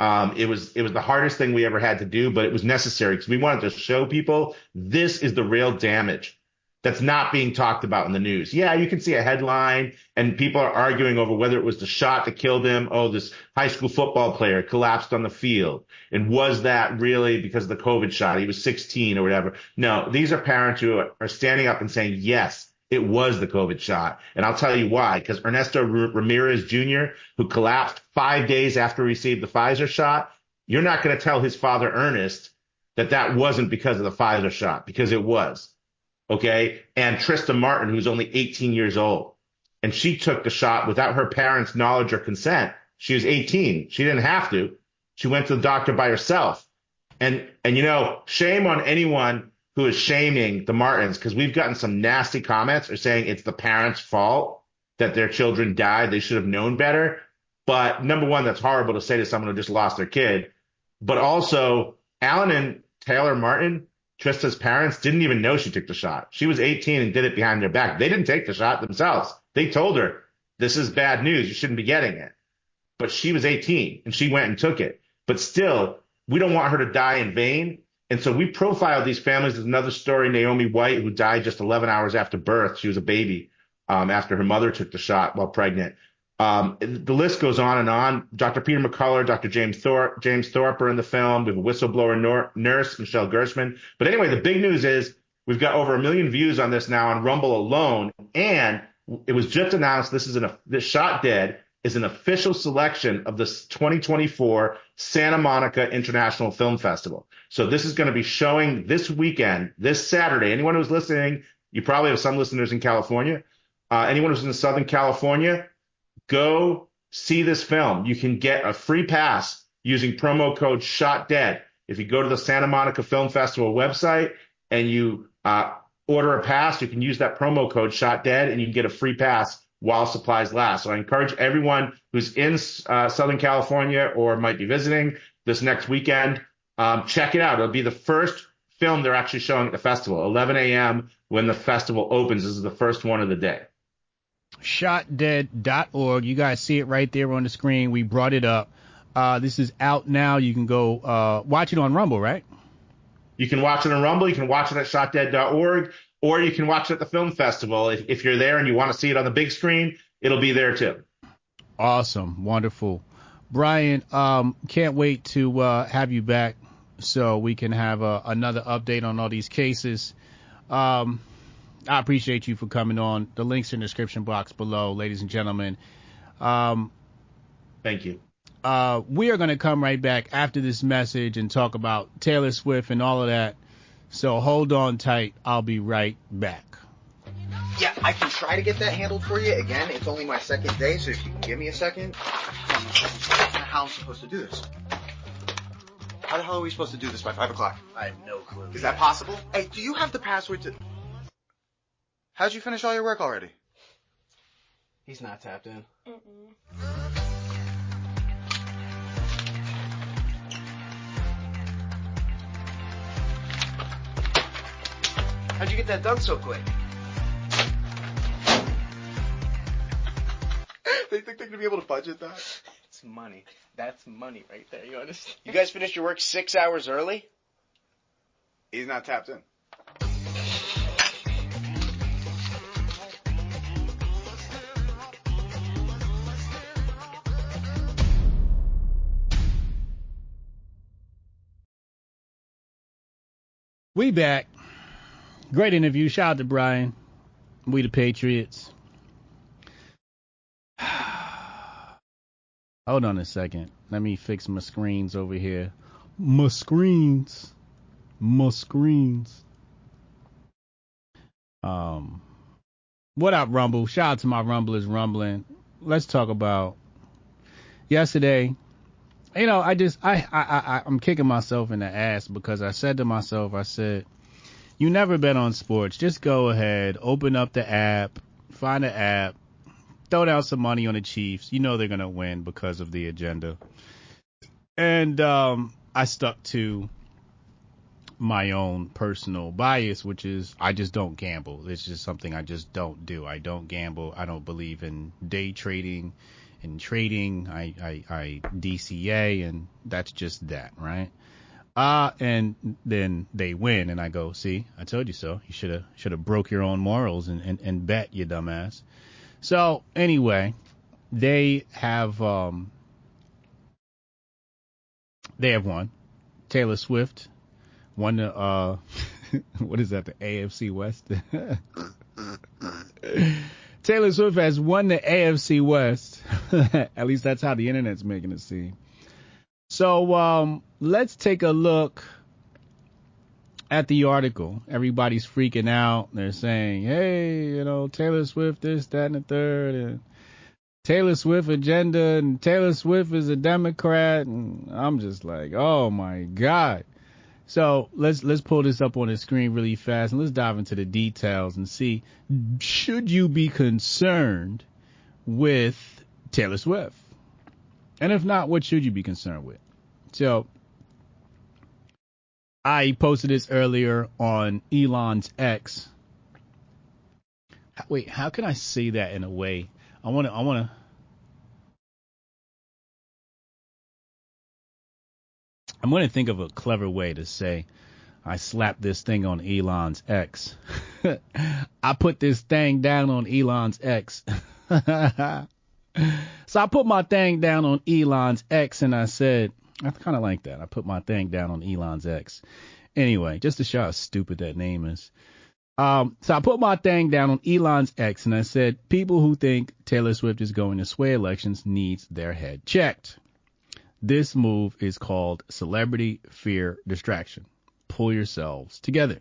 Um, it was, it was the hardest thing we ever had to do, but it was necessary because we wanted to show people this is the real damage that's not being talked about in the news. Yeah, you can see a headline and people are arguing over whether it was the shot that killed him. Oh, this high school football player collapsed on the field. And was that really because of the COVID shot? He was 16 or whatever. No, these are parents who are standing up and saying, yes, it was the COVID shot. And I'll tell you why, because Ernesto Ramirez Jr., who collapsed five days after he received the Pfizer shot, you're not going to tell his father Ernest that that wasn't because of the Pfizer shot, because it was. Okay. And Trista Martin, who's only 18 years old, and she took the shot without her parents' knowledge or consent. She was 18. She didn't have to. She went to the doctor by herself. And, and you know, shame on anyone who is shaming the Martins because we've gotten some nasty comments or saying it's the parents' fault that their children died. They should have known better. But number one, that's horrible to say to someone who just lost their kid. But also, Alan and Taylor Martin, Trista's parents, didn't even know she took the shot. She was 18 and did it behind their back. They didn't take the shot themselves. They told her, this is bad news. You shouldn't be getting it. But she was 18 and she went and took it. But still, we don't want her to die in vain. And so we profiled these families. There's another story, Naomi White, who died just 11 hours after birth. She was a baby um, after her mother took the shot while pregnant. Um, the list goes on and on. Dr. Peter McCullough, Dr. James Thorpe, James Thorpe are in the film. We have a whistleblower nor- nurse, Michelle Gershman. But anyway, the big news is we've got over a million views on this now on Rumble alone. And it was just announced this is an, this shot dead is an official selection of the 2024 Santa Monica International Film Festival. So this is going to be showing this weekend, this Saturday. Anyone who's listening, you probably have some listeners in California. Uh, anyone who's in Southern California, go see this film. You can get a free pass using promo code Shot Dead. If you go to the Santa Monica Film Festival website and you uh, order a pass, you can use that promo code Shot Dead and you can get a free pass while supplies last. So I encourage everyone who's in uh, Southern California or might be visiting this next weekend, um, check it out. It'll be the first film they're actually showing at the festival, 11 a.m. when the festival opens. This is the first one of the day shotdead.org. You guys see it right there on the screen. We brought it up. Uh, this is out now. You can go uh, watch it on Rumble, right? You can watch it on Rumble. You can watch it at shotdead.org, or you can watch it at the film festival. If, if you're there and you want to see it on the big screen, it'll be there too. Awesome, wonderful, Brian. Um, can't wait to uh, have you back so we can have uh, another update on all these cases. Um, I appreciate you for coming on. The links in the description box below, ladies and gentlemen. Um, Thank you. Uh, we are going to come right back after this message and talk about Taylor Swift and all of that. So hold on tight. I'll be right back. Yeah, I can try to get that handled for you. Again, it's only my second day, so if you can give me a second. How am I supposed to do this? How the hell are we supposed to do this by 5 o'clock? I have no clue. Is that possible? Hey, do you have the password to... How'd you finish all your work already? He's not tapped in. Mm-mm. How'd you get that done so quick? they think they're gonna be able to budget that? It's money. That's money right there. You understand? You guys finished your work six hours early? He's not tapped in. We back. Great interview. Shout out to Brian. We the Patriots. <sighs> Hold on a second. Let me fix my screens over here. My screens. My screens. Um, what up, Rumble? Shout out to my Rumblers rumbling. Let's talk about yesterday you know, I just I, I I I'm kicking myself in the ass because I said to myself, I said, you never bet on sports. Just go ahead, open up the app, find the app, throw down some money on the Chiefs. You know they're gonna win because of the agenda. And um, I stuck to my own personal bias, which is I just don't gamble. It's just something I just don't do. I don't gamble. I don't believe in day trading in trading. I, I, I DCA and that's just that, right? Uh, and then they win and I go, see, I told you so. You should have, should have broke your own morals and, and, and bet, you dumbass. So anyway, they have, um, they have won. Taylor Swift won the, uh, <laughs> what is that, the AFC West? <laughs> Taylor Swift has won the AFC West. <laughs> At least that's how the internet's making it seem. So um, let's take a look at the article. Everybody's freaking out. They're saying, hey, you know, Taylor Swift, this, that, and the third, and Taylor Swift agenda, and Taylor Swift is a Democrat. And I'm just like, oh my God. So let's let's pull this up on the screen really fast and let's dive into the details and see should you be concerned with Taylor Swift? And if not, what should you be concerned with? So I posted this earlier on Elon's X. Wait, how can I say that in a way? I want to I want to I'm going to think of a clever way to say I slapped this thing on Elon's X. <laughs> I put this thing down on Elon's X. <laughs> so I put my thing down on Elon's X and I said, I kind of like that. I put my thing down on Elon's X. Anyway, just to show how stupid that name is. Um, so I put my thing down on Elon's X and I said, people who think Taylor Swift is going to sway elections needs their head checked. This move is called celebrity fear distraction. Pull yourselves together.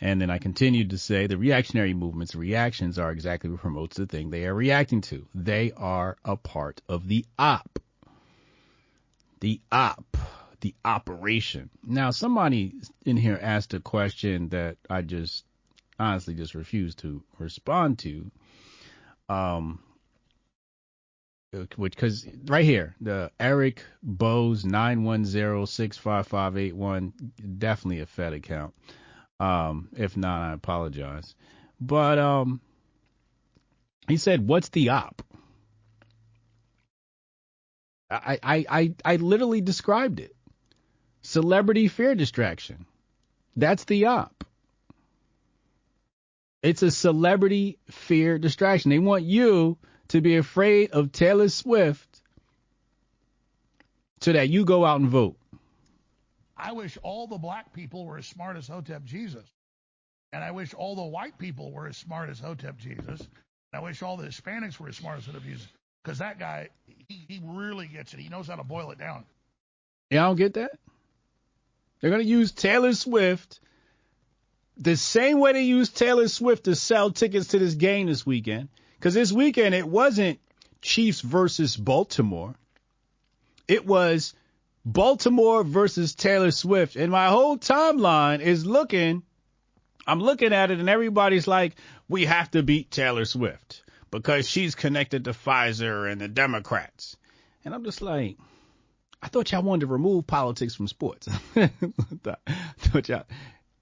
And then I continued to say the reactionary movements, reactions are exactly what promotes the thing they are reacting to. They are a part of the op. The op, the operation. Now, somebody in here asked a question that I just honestly just refused to respond to. Um, which because right here the Eric Bose nine one zero six five five eight one definitely a Fed account. Um, if not, I apologize. But um, he said, "What's the op?" I I I I literally described it. Celebrity fear distraction. That's the op. It's a celebrity fear distraction. They want you to be afraid of Taylor Swift so that you go out and vote. I wish all the black people were as smart as Hotep Jesus. And I wish all the white people were as smart as Hotep Jesus. And I wish all the Hispanics were as smart as Hotep Jesus. Because that guy, he, he really gets it. He knows how to boil it down. Yeah, I don't get that. They're going to use Taylor Swift the same way they used Taylor Swift to sell tickets to this game this weekend. Because this weekend it wasn't Chiefs versus Baltimore. It was Baltimore versus Taylor Swift. And my whole timeline is looking, I'm looking at it and everybody's like, we have to beat Taylor Swift because she's connected to Pfizer and the Democrats. And I'm just like, I thought y'all wanted to remove politics from sports. <laughs> I thought y'all,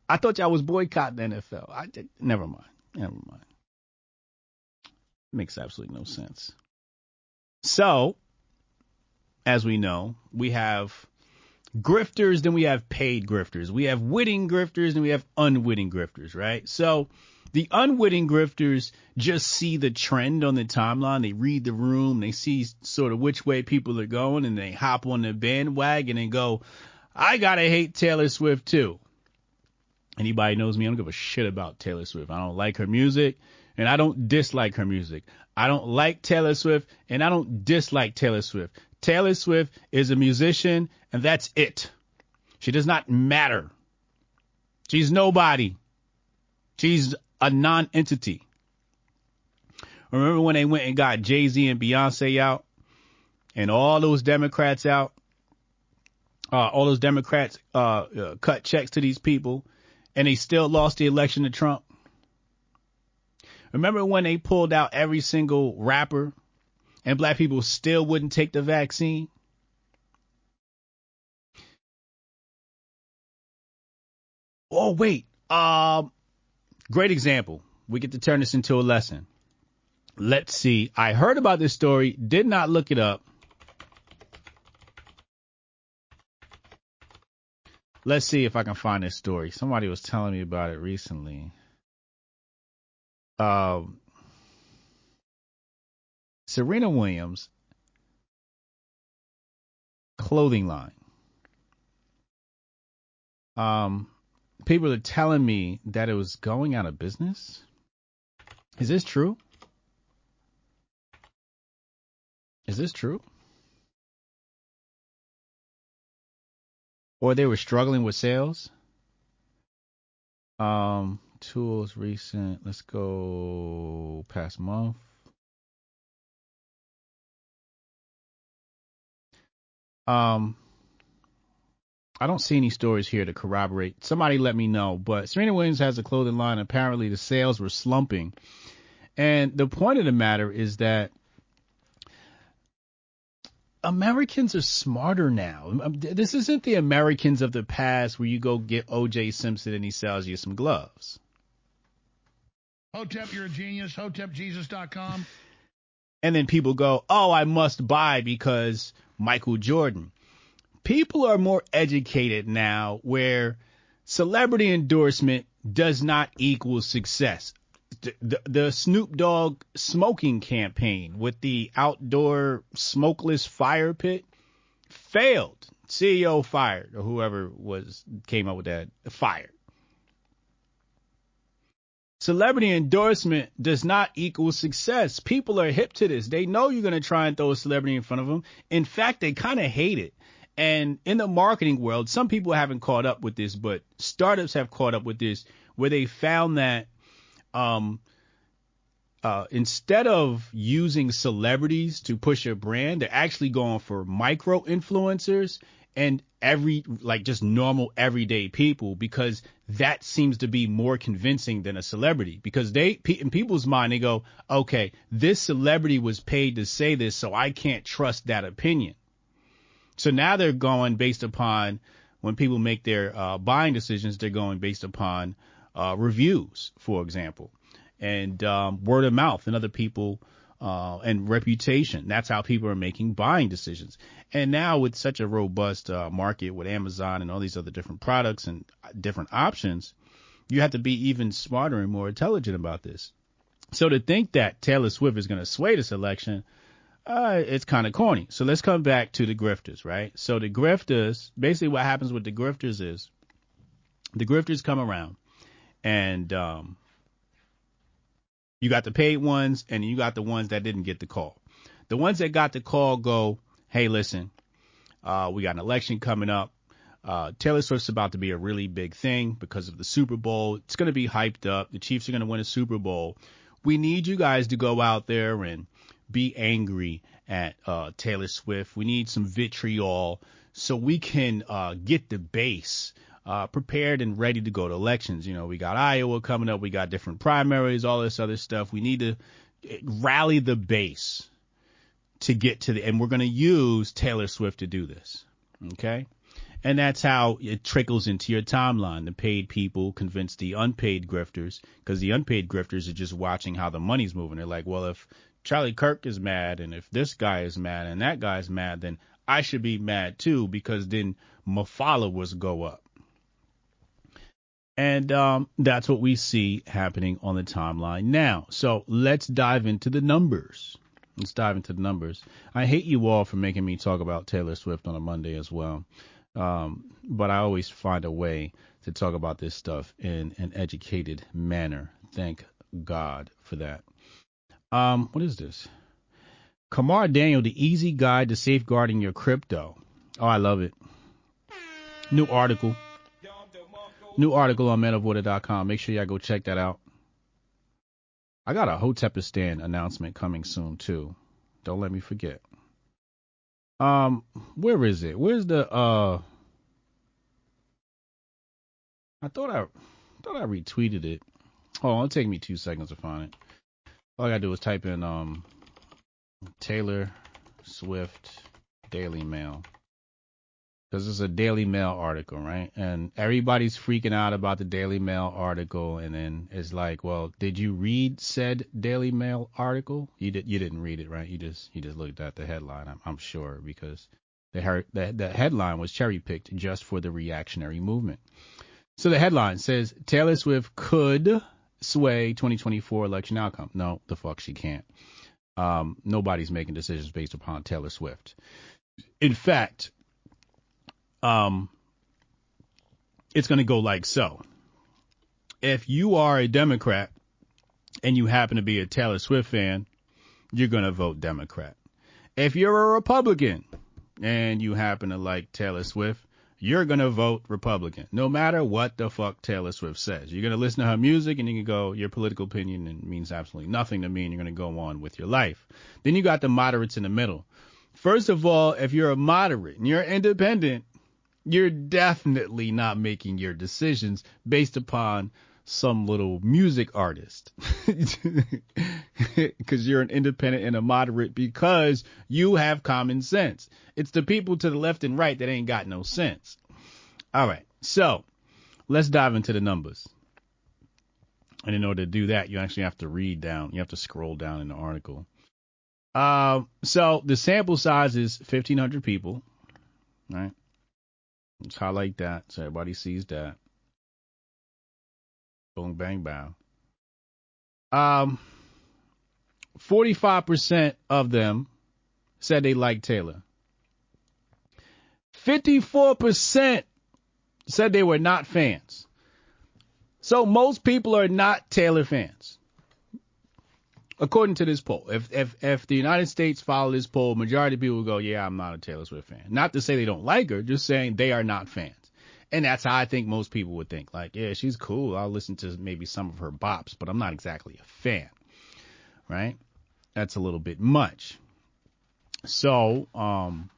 I thought y'all was boycotting the NFL. I did, never mind. Never mind. Makes absolutely no sense. So, as we know, we have grifters, then we have paid grifters. We have witting grifters, and we have unwitting grifters, right? So, the unwitting grifters just see the trend on the timeline. They read the room, they see sort of which way people are going, and they hop on the bandwagon and go, I gotta hate Taylor Swift too. Anybody knows me, I don't give a shit about Taylor Swift. I don't like her music and I don't dislike her music. I don't like Taylor Swift and I don't dislike Taylor Swift. Taylor Swift is a musician and that's it. She does not matter. She's nobody. She's a non-entity. Remember when they went and got Jay-Z and Beyonce out and all those Democrats out? Uh, all those Democrats uh, uh, cut checks to these people and they still lost the election to Trump. Remember when they pulled out every single rapper and black people still wouldn't take the vaccine? Oh, wait. Um, great example. We get to turn this into a lesson. Let's see. I heard about this story, did not look it up. Let's see if I can find this story. Somebody was telling me about it recently. Um, Serena Williams clothing line. Um, people are telling me that it was going out of business. Is this true? Is this true? Or they were struggling with sales? Um, tools recent. Let's go past month. Um, I don't see any stories here to corroborate. Somebody let me know. But Serena Williams has a clothing line. Apparently, the sales were slumping. And the point of the matter is that Americans are smarter now. Um, this isn't the Americans of the past where you go get O.J. Simpson and he sells you some gloves. Hotep, you're a genius. HotepJesus.com. And then people go, oh, I must buy because Michael Jordan. People are more educated now where celebrity endorsement does not equal success. The, the, the, Snoop Dogg smoking campaign with the outdoor smokeless fire pit failed. CEO fired or whoever was came up with that fired. Celebrity endorsement does not equal success. People are hip to this. They know you're going to try and throw a celebrity in front of them. In fact, they kind of hate it. And in the marketing world, some people haven't caught up with this, but startups have caught up with this where they found that um, uh, instead of using celebrities to push a brand, they're actually going for micro influencers and every like just normal everyday people because that seems to be more convincing than a celebrity. Because they in people's mind they go okay this celebrity was paid to say this so I can't trust that opinion. So now they're going based upon when people make their uh, buying decisions they're going based upon uh, reviews for example and um, word of mouth and other people uh, and reputation. That's how people are making buying decisions. And now with such a robust uh, market with Amazon and all these other different products and different options, you have to be even smarter and more intelligent about this. So to think that Taylor Swift is going to sway this election, uh, it's kind of corny. So let's come back to the grifters, right? So the grifters, basically what happens with the grifters is the grifters come around and, um, you got the paid ones and you got the ones that didn't get the call. The ones that got the call go, hey, listen, uh, we got an election coming up. Uh, Taylor Swift's about to be a really big thing because of the Super Bowl. It's going to be hyped up. The Chiefs are going to win a Super Bowl. We need you guys to go out there and be angry at uh, Taylor Swift. We need some vitriol so we can uh, get the base uh, prepared and ready to go to elections. You know, we got Iowa coming up, we got different primaries, all this other stuff. We need to eh, rally the base to get to the, and we're going to use Taylor Swift to do this. Okay. And that's how it trickles into your timeline. The paid people convince the unpaid grifters because the unpaid grifters are just watching how the money's moving. They're like, well, if Charlie Kirk is mad and if this guy is mad and that guy's mad, then I should be mad too because then my followers go up. And um, that's what we see happening on the timeline now. So let's dive into the numbers. Let's dive into the numbers. I hate you all for making me talk about Taylor Swift on a Monday as well. Um, but I always find a way to talk about this stuff in an educated manner. Thank God for that. Um, what is this? Kamar Daniel, the easy guide to safeguarding your crypto. Oh, I love it. New article. New article on metawater.com. Make sure y'all go check that out. I got a Hotepistan announcement coming soon too. Don't let me forget. Um, where is it? Where's the uh? I thought I thought I retweeted it. Hold on, it'll take me two seconds to find it. All I gotta do is type in um Taylor Swift Daily Mail because it's a Daily Mail article, right? And everybody's freaking out about the Daily Mail article, and then it's like, well, did you read said Daily Mail article? You did. You didn't read it, right? You just you just looked at the headline. I'm, I'm sure because the, the the headline was cherry picked just for the reactionary movement. So the headline says Taylor Swift could sway 2024 election outcome. No, the fuck she can't. Um, nobody's making decisions based upon Taylor Swift. In fact, um, it's going to go like so. If you are a Democrat and you happen to be a Taylor Swift fan, you're going to vote Democrat. If you're a Republican and you happen to like Taylor Swift, you're going to vote Republican, no matter what the fuck Taylor Swift says. You're going to listen to her music and you can go, your political opinion means absolutely nothing to me and you're going to go on with your life. Then you got the moderates in the middle. First of all, if you're a moderate and you're independent, you're definitely not making your decisions based upon some little music artist <laughs> because you're an independent and a moderate because you have common sense. It's the people to the left and right that ain't got no sense. All right. So let's dive into the numbers. And in order to do that, you actually have to read down. You have to scroll down in the article. Uh, so the sample size is 1,500 people. Right. Let's highlight that so everybody sees that. Boom, bang, bang. Um, 45% of them said they liked Taylor. 54% said they were not fans. So most people are not Taylor fans. According to this poll, if if if the United States follow this poll, majority of people will go, "Yeah, I'm not a Taylor Swift fan." Not to say they don't like her, just saying they are not fans. And that's how I think most people would think. Like, yeah, she's cool. I'll listen to maybe some of her bops, but I'm not exactly a fan. Right? That's a little bit much. So, um,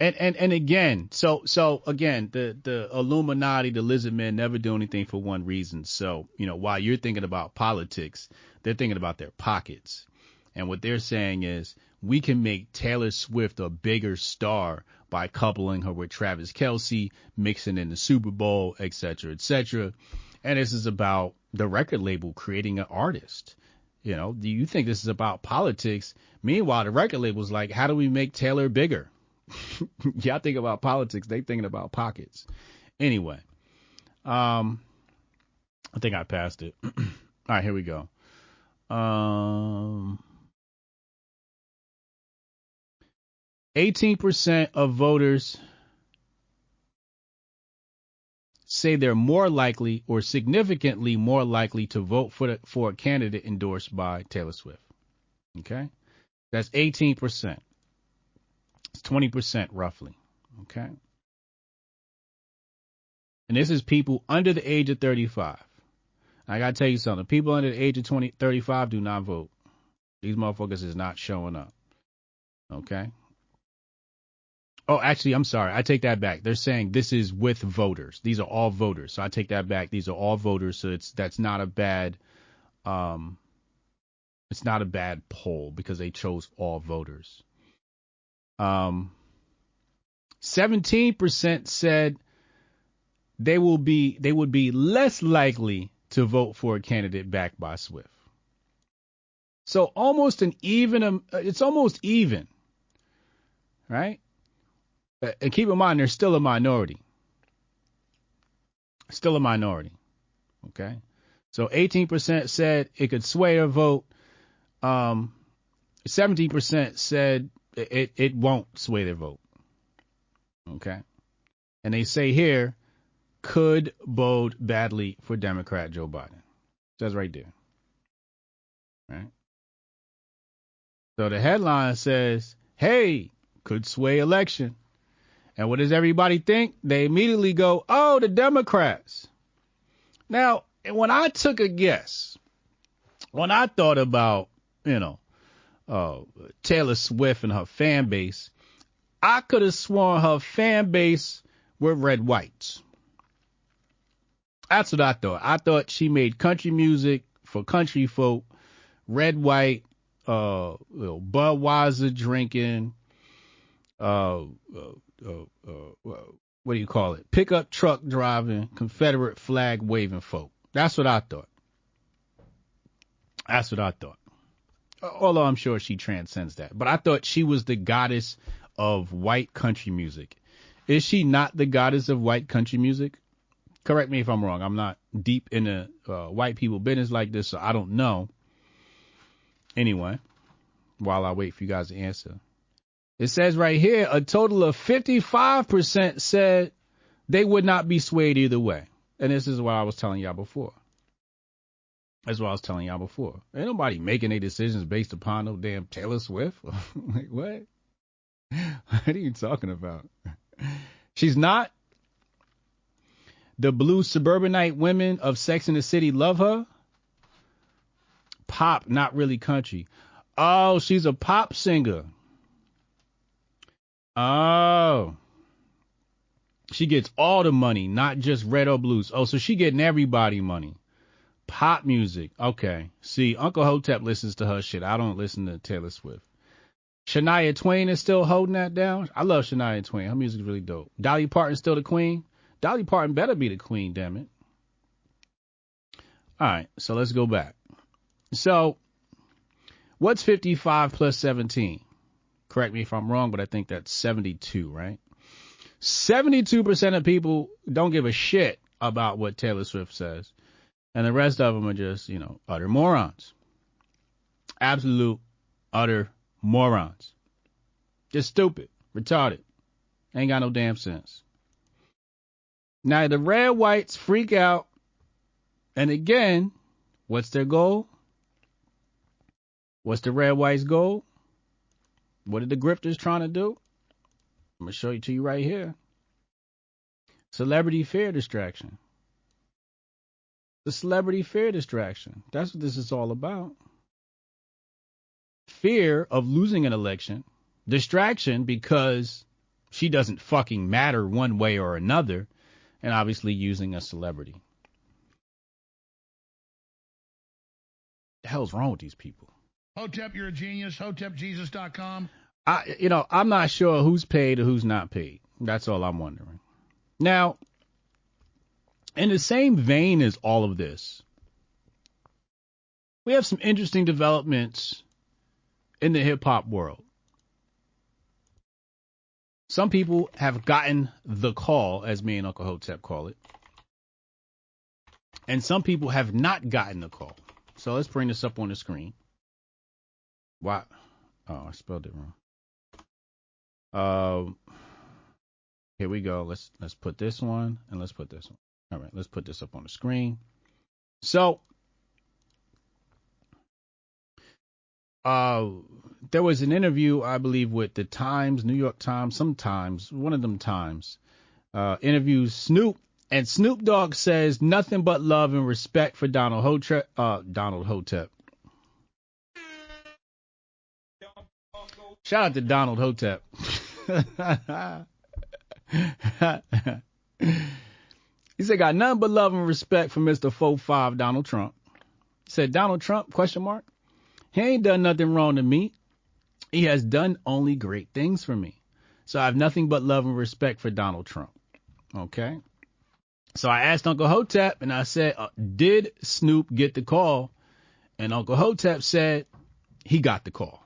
and, and, and again, so, so again, the, the Illuminati, the lizard men never do anything for one reason. So, you know, while you're thinking about politics, they're thinking about their pockets. And what they're saying is we can make Taylor Swift a bigger star by coupling her with Travis Kelce, mixing in the Super Bowl, etc., etc. And this is about the record label creating an artist. You know, do you think this is about politics? Meanwhile, the record label's like, how do we make Taylor bigger? <laughs> Y'all think about politics, they thinking about pockets. Anyway, um, I think I passed it. <clears throat> All right, here we go. Um, 18% of voters say they're more likely or significantly more likely to vote for the, for a candidate endorsed by Taylor Swift. Okay? That's 18%. It's 20% roughly. Okay? And this is people under the age of 35. I got to tell you something. People under the age of 20, 35 do not vote. These motherfuckers is not showing up. Okay? Oh, actually, I'm sorry. I take that back. They're saying this is with voters. These are all voters. So I take that back. These are all voters. So it's that's not a bad um it's not a bad poll because they chose all voters. Um 17% said they will be they would be less likely to vote for a candidate backed by Swift. So almost an even um, it's almost even. Right? Uh, and keep in mind, they're still a minority. Still a minority. Okay. So 18% said it could sway their vote. Um, 17% said it, it won't sway their vote. Okay. And they say here, could bode badly for Democrat Joe Biden. Says right there. Right. So the headline says, hey, could sway election. And what does everybody think? They immediately go, oh, the Democrats. Now, when I took a guess, when I thought about, you know, uh, Taylor Swift and her fan base, I could have sworn her fan base were red whites. That's what I thought. I thought she made country music for country folk, red white, uh, you Budweiser drinking, uh, uh uh, uh, what do you call it? Pickup truck driving, Confederate flag waving folk. That's what I thought. That's what I thought. Although I'm sure she transcends that. But I thought she was the goddess of white country music. Is she not the goddess of white country music? Correct me if I'm wrong. I'm not deep in the uh, white people business like this, so I don't know. Anyway, while I wait for you guys to answer, it says right here a total of 55% said they would not be swayed either way. And this is what I was telling y'all before. That's what I was telling y'all before. Ain't nobody making any decisions based upon no damn Taylor Swift. <laughs> like what? <laughs> What are you talking about? She's not. The blue suburbanite women of Sex in the City love her. Pop, not really country. Oh, she's a pop singer. Oh. She gets all the money, not just red or blues. Oh, so she getting everybody money. Pop music. Okay. See, Uncle Hotep listens to her shit. I don't listen to Taylor Swift. Shania Twain is still holding that down. I love Shania Twain. Her music's really dope. Dolly Parton's still the queen. Dolly Parton better be the queen, damn it. All right, so let's go back. So, what's 55 plus 17? Correct me if I'm wrong, but I think that's 72, right? 72% of people don't give a shit about what Taylor Swift says. And the rest of them are just, you know, utter morons. Absolute, utter morons. Just stupid, retarded. Ain't got no damn sense. Now the red whites freak out. And again, what's their goal? What's the red whites goal? What are the grifters trying to do? I'm gonna show you to you right here. Celebrity fear distraction. The celebrity fear distraction. That's what this is all about. Fear of losing an election. Distraction because she doesn't fucking matter one way or another. And obviously using a celebrity. The hell's wrong with these people? Hotep, you're a genius. HotepJesus.com. I, you know, I'm not sure who's paid or who's not paid. That's all I'm wondering. Now, in the same vein as all of this, we have some interesting developments in the hip hop world. Some people have gotten the call, as me and Uncle Hotep call it, and some people have not gotten the call. So let's bring this up on the screen. Why? Oh, I spelled it wrong. Um, here we go. Let's let's put this one and let's put this one. All right, let's put this up on the screen. So, uh, there was an interview, I believe, with the Times, New York Times, sometimes one of them times, uh, interviews Snoop, and Snoop Dogg says nothing but love and respect for Donald Hotep. Uh, Donald Hotep. Shout out to Donald Hotep. <laughs> he said, got nothing but love and respect for Mr. 4-5 Donald Trump. He said, Donald Trump, question mark, he ain't done nothing wrong to me. He has done only great things for me. So I have nothing but love and respect for Donald Trump. Okay. So I asked Uncle Hotep and I said, uh, did Snoop get the call? And Uncle Hotep said he got the call.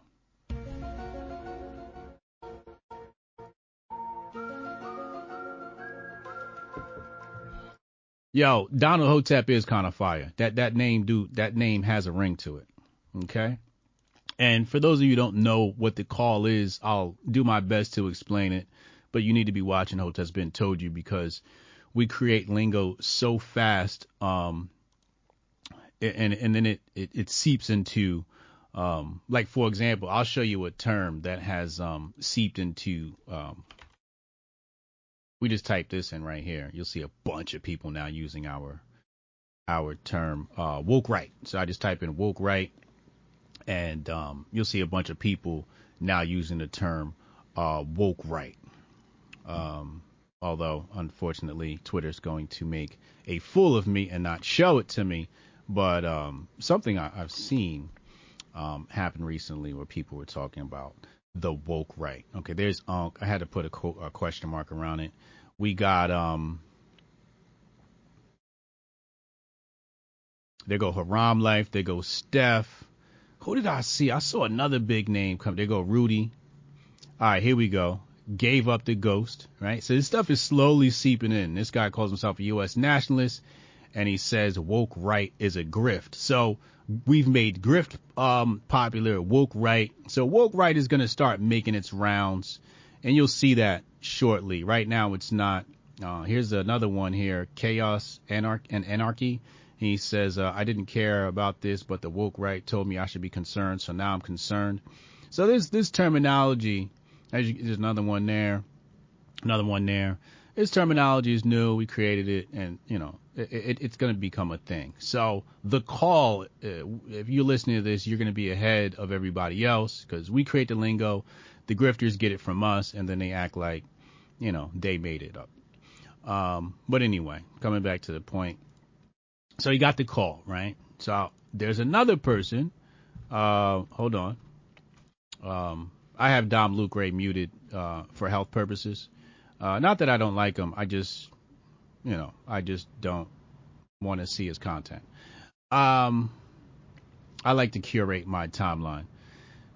Yo, Donald Hotep is kind of fire. That that name, dude, that name has a ring to it. Okay. And for those of you who don't know what the call is, I'll do my best to explain it. But you need to be watching Hotep's been told you because we create lingo so fast, um, and and then it it, it seeps into, um, like for example, I'll show you a term that has um seeped into um we just type this in right here. You'll see a bunch of people now using our our term uh, woke right. So I just type in woke right, and um, you'll see a bunch of people now using the term uh, woke right. Um, although unfortunately Twitter's going to make a fool of me and not show it to me. But um, something I, have seen um, happen recently where people were talking about the woke right. Okay, there's. I had to put a, co- a question mark around it. We got um. There go Haram Life. There go Steph. Who did I see? I saw another big name come. They go Rudy. All right, here we go. Gave up the ghost, right? So this stuff is slowly seeping in. This guy calls himself a U.S. nationalist, and he says woke right is a grift. So we've made grift um, popular, woke right. So woke right is going to start making its rounds, and you'll see that shortly. Right now, it's not. Uh, here's another one here: chaos, anarch, and anarchy. He says, uh, I didn't care about this, but the woke right told me I should be concerned, so now I'm concerned. So there's this terminology. You, there's another one there, another one there. This terminology is new. We created it, and you know, it, it, it's going to become a thing. So the call, uh, if you're listening to this, you're going to be ahead of everybody else because we create the lingo. The grifters get it from us, and then they act like, you know, they made it up. Um, but anyway, coming back to the point. So he got the call, right? So there's another person. Uh, hold on. Um, I have Dom Lucre muted uh, for health purposes. Uh, not that I don't like him. I just, you know, I just don't want to see his content. Um, I like to curate my timeline.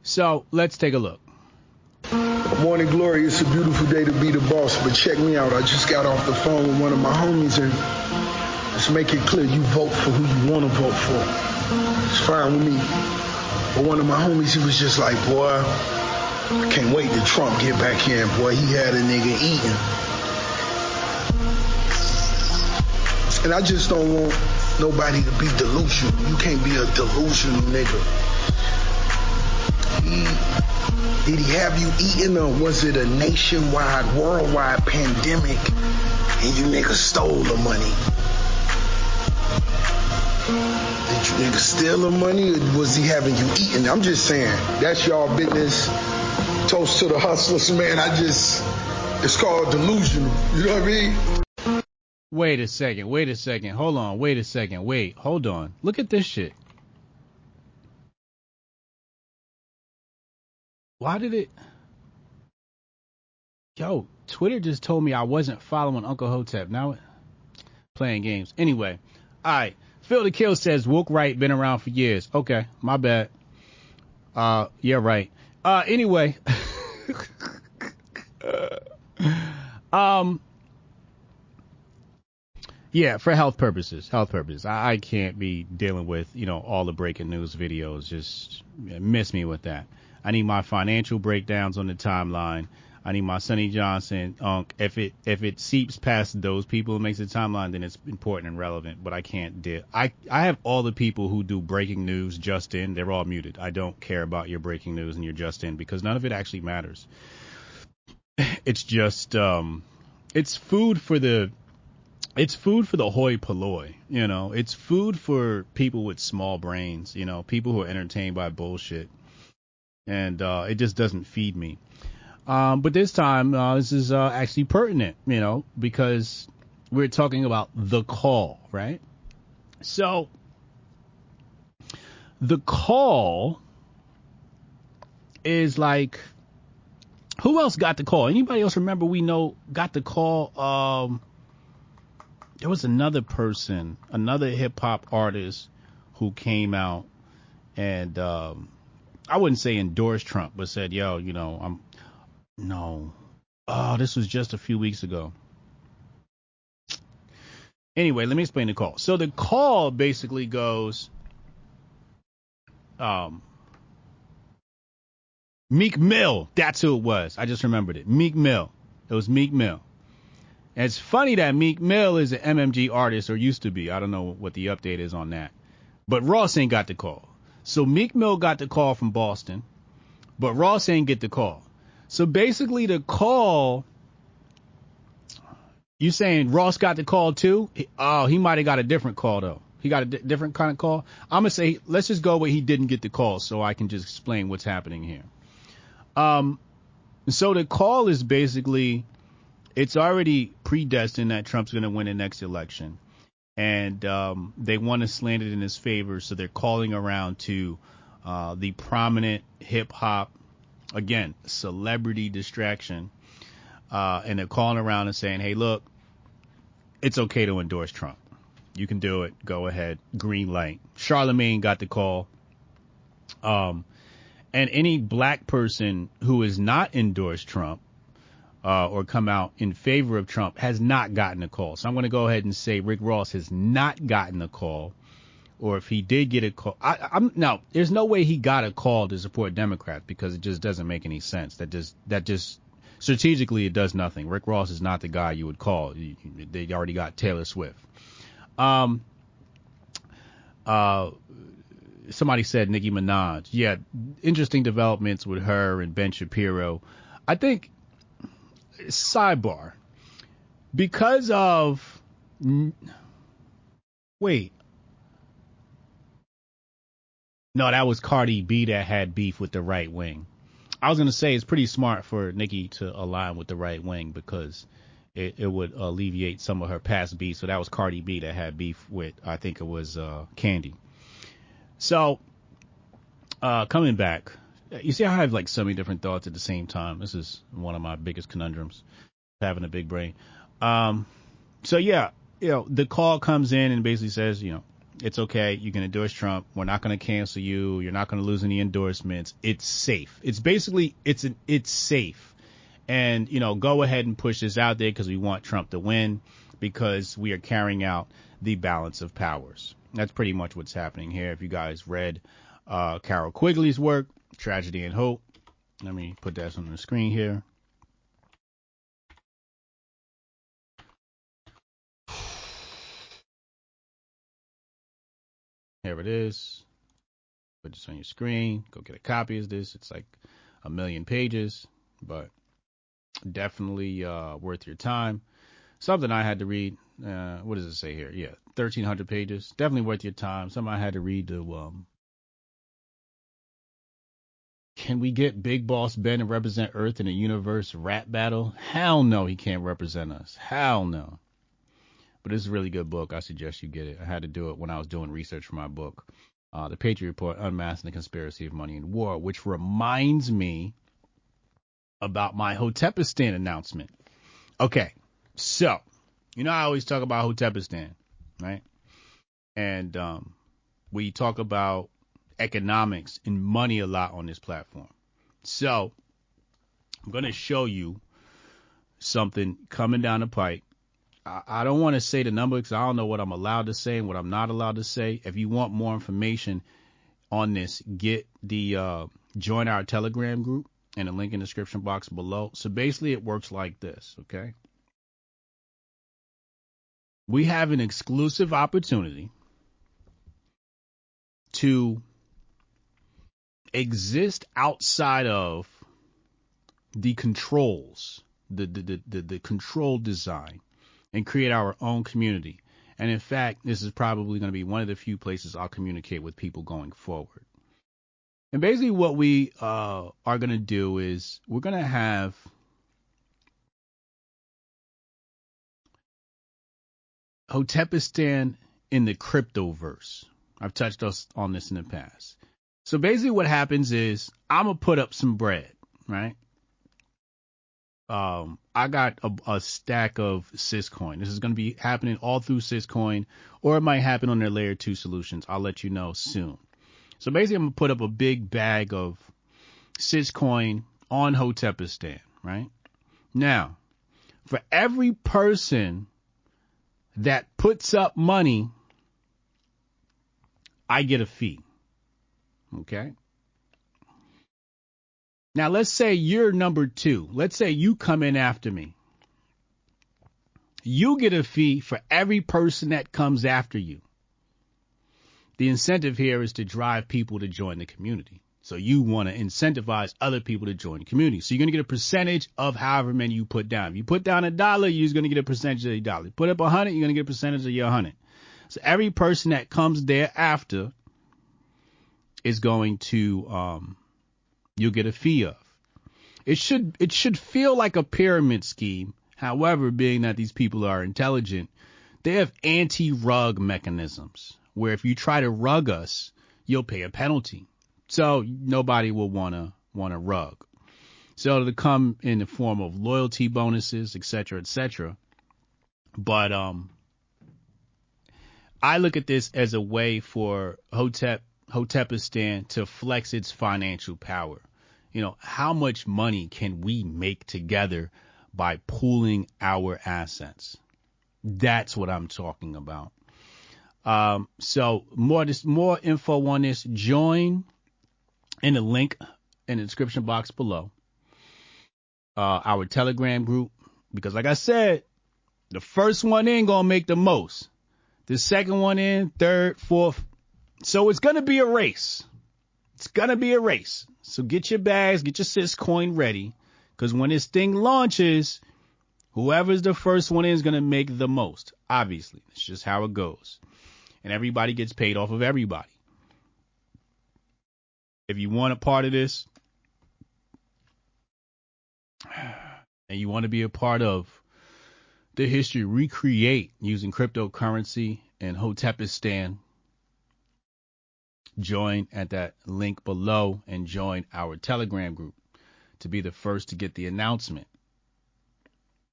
So let's take a look. Morning glory, it's a beautiful day to be the boss, but check me out. I just got off the phone with one of my homies and let's make it clear you vote for who you want to vote for. It's fine with me. But one of my homies, he was just like, boy, I can't wait till Trump get back here. And boy, he had a nigga eating. And I just don't want nobody to be delusional. You can't be a delusional nigga. He, did he have you eating or was it a nationwide, worldwide pandemic and you niggas stole the money? Did you niggas steal the money or was he having you eating? I'm just saying, that's y'all business. Toast to the hustlers, man. I just, it's called delusional. You know what I mean? Wait a second. Wait a second. Hold on. Wait a second. Wait. Hold on. Look at this shit. Why did it? Yo, Twitter just told me I wasn't following Uncle Hotep. Now, playing games. Anyway, all right. Phil the Kill says woke right been around for years. Okay, my bad. Uh, yeah, right. Uh, anyway. <laughs> um, yeah, for health purposes. Health purposes. I, I can't be dealing with you know all the breaking news videos. Just miss me with that. I need my financial breakdowns on the timeline. I need my Sonnie Johnson unk. If it if it seeps past those people and makes the timeline, then it's important and relevant. But I can't deal. I I have all the people who do breaking news just in. They're all muted. I don't care about your breaking news and your just in because none of it actually matters. <laughs> It's just um, it's food for the it's food for the hoi polloi, you know. It's food for people with small brains, you know, people who are entertained by bullshit, and uh, it just doesn't feed me. Um, but this time, uh, this is uh, actually pertinent, you know, because we're talking about the call, right? So the call is like, who else got the call? Anybody else remember we know got the call? Um, there was another person, another hip hop artist who came out and um, I wouldn't say endorsed Trump, but said, "Yo, you know, I'm no, oh, this was just a few weeks ago." Anyway, let me explain the call. So the call basically goes, um, Meek Mill. That's who it was. I just remembered it. Meek Mill. It was Meek Mill. And it's funny that Meek Mill is an MMG artist or used to be. I don't know what the update is on that. But Ross ain't got the call. So Meek Mill got the call from Boston, but Ross ain't get the call. So basically the call you saying Ross got the call too? Oh, he might have got a different call though. He got a di- different kind of call. I'm gonna say let's just go where he didn't get the call, so I can just explain what's happening here. Um, so the call is basically it's already predestined that Trump's gonna win the next election, and um, they want to slant it in his favor, so they're calling around to uh, the prominent hip hop, again, celebrity distraction, uh, and they're calling around and saying, "Hey, look, it's okay to endorse Trump. You can do it. Go ahead. Green light." Charlemagne got the call. Um, and any black person who has not endorsed Trump uh, or come out in favor of Trump has not gotten a call. So I'm going to go ahead and say Rick Ross has not gotten a call, or if he did get a call, I, I'm now there's no way he got a call to support Democrats because it just doesn't make any sense. That just that just strategically it does nothing. Rick Ross is not the guy you would call. They already got Taylor Swift. Um, Uh, somebody said Nicki Minaj. Yeah, interesting developments with her and Ben Shapiro. I think sidebar because of wait. No, that was Cardi B that had beef with the right wing. I was gonna say it's pretty smart for Nicki to align with the right wing because it, it would alleviate some of her past beef. So that was Cardi B that had beef with I think it was uh, Kandi. So uh, coming back, you see I have like so many different thoughts at the same time. This is one of my biggest conundrums, having a big brain. Um, so yeah, you know the call comes in and basically says you know it's okay. You can endorse Trump. We're not going to cancel you. You're not going to lose any endorsements. It's safe. It's basically it's an it's safe. And you know, go ahead and push this out there because we want Trump to win because we are carrying out the balance of powers. That's pretty much what's happening here. If you guys read uh, Carroll Quigley's work, Tragedy and Hope, let me put that on the screen here. Here it is. Put this on your screen. Go get a copy of this. It's like a million pages, but definitely uh, worth your time. Something I had to read. Uh, what does it say here? Yeah, 1,300 pages. Definitely worth your time. Something I had to read to. Um, can we get Big Boss Ben to represent Earth in a universe rap battle? Hell no, he can't represent us. Hell no. But it's a really good book. I suggest you get it. I had to do it when I was doing research for my book, uh, The Patriot Report Unmasking the Conspiracy of Money and War, which reminds me about my Hotepistan announcement. Okay, so, you know, I always talk about Hotepistan, right? And um, we talk about economics and money a lot on this platform. So, I'm going to show you something coming down the pipe I, don't want to say the number because I don't know what I'm allowed to say and what I'm not allowed to say. If you want more information on this, get the uh, join our Telegram group and the link in the description box below. So basically, it works like this, okay? We have an exclusive opportunity to exist outside of the controls, the the the, the, the control design and create our own community. And in fact, this is probably going to be one of the few places I'll communicate with people going forward. And basically, what we uh, are going to do is we're going to have Hotepistan in the cryptoverse. I've touched us on this in the past. So basically, what happens is I'm gonna put up some bread, right? Um, I got a, a, stack of Syscoin. This is going to be happening all through Syscoin, or it might happen on their layer two solutions. I'll let you know soon. So basically, I'm to put up a big bag of Syscoin on Hotepistan, right? Now, for every person that puts up money, I get a fee. Okay? Now, let's say you're number two. Let's say you come in after me. You get a fee for every person that comes after you. The incentive here is to drive people to join the community. So you want to incentivize other people to join the community. So you're going to get a percentage of however many you put down. If you put down a dollar, you're going to get a percentage of a dollar. Put up a hundred, you're going to get a percentage of your hundred. So every person that comes thereafter is going to um, you'll get a fee of. It should it should feel like a pyramid scheme. However, being that these people are intelligent, they have anti-rug mechanisms where if you try to rug us, you'll pay a penalty. So nobody will wanna want a rug. So it'll come in the form of loyalty bonuses, etc., etc. But um, I look at this as a way for Hotep Hotepistan to flex its financial power. You know, how much money can we make together by pooling our assets? That's what I'm talking about. Um, so more this more info on this, join in the link in the description box below. Uh, our Telegram group, because like I said, the first one in gonna make the most. The second one in, third, fourth, So it's going to be a race. It's going to be a race. So get your bags, get your CIS Syscoin ready. Because when this thing launches, whoever's the first one in is going to make the most. Obviously, it's just how it goes. And everybody gets paid off of everybody. If you want a part of this, <sighs> and you want to be a part of the history recreate using cryptocurrency and Hotepistan, join at that link below and join our Telegram group to be the first to get the announcement.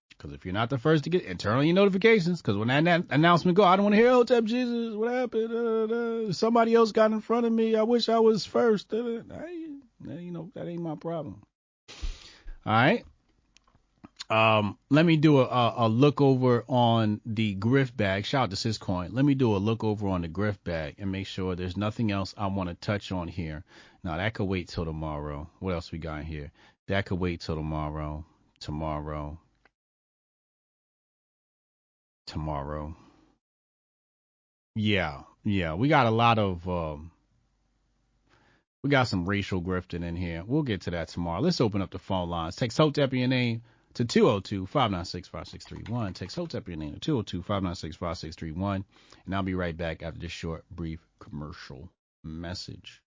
Because if you're not the first to get, and turn on your notifications. Because when that announcement go, I don't want to hear Hotep Jesus. What happened? Uh, uh, somebody else got in front of me. I wish I was first. Uh, you know that ain't my problem. All right. Um, let me do a, a, a, look over on the grift bag. Shout out to Syscoin. Let me do a look over on the grift bag and make sure there's nothing else I want to touch on here. Now that could wait till tomorrow. What else we got here? That could wait till tomorrow. Tomorrow. Tomorrow. Yeah, yeah. We got a lot of um, we got some racial grifting in here. We'll get to that tomorrow. Let's open up the phone lines. Text Hotep your name to 202-596-5631. Text Hotep your name to 202-596-5631. And I'll be right back after this short, brief commercial message.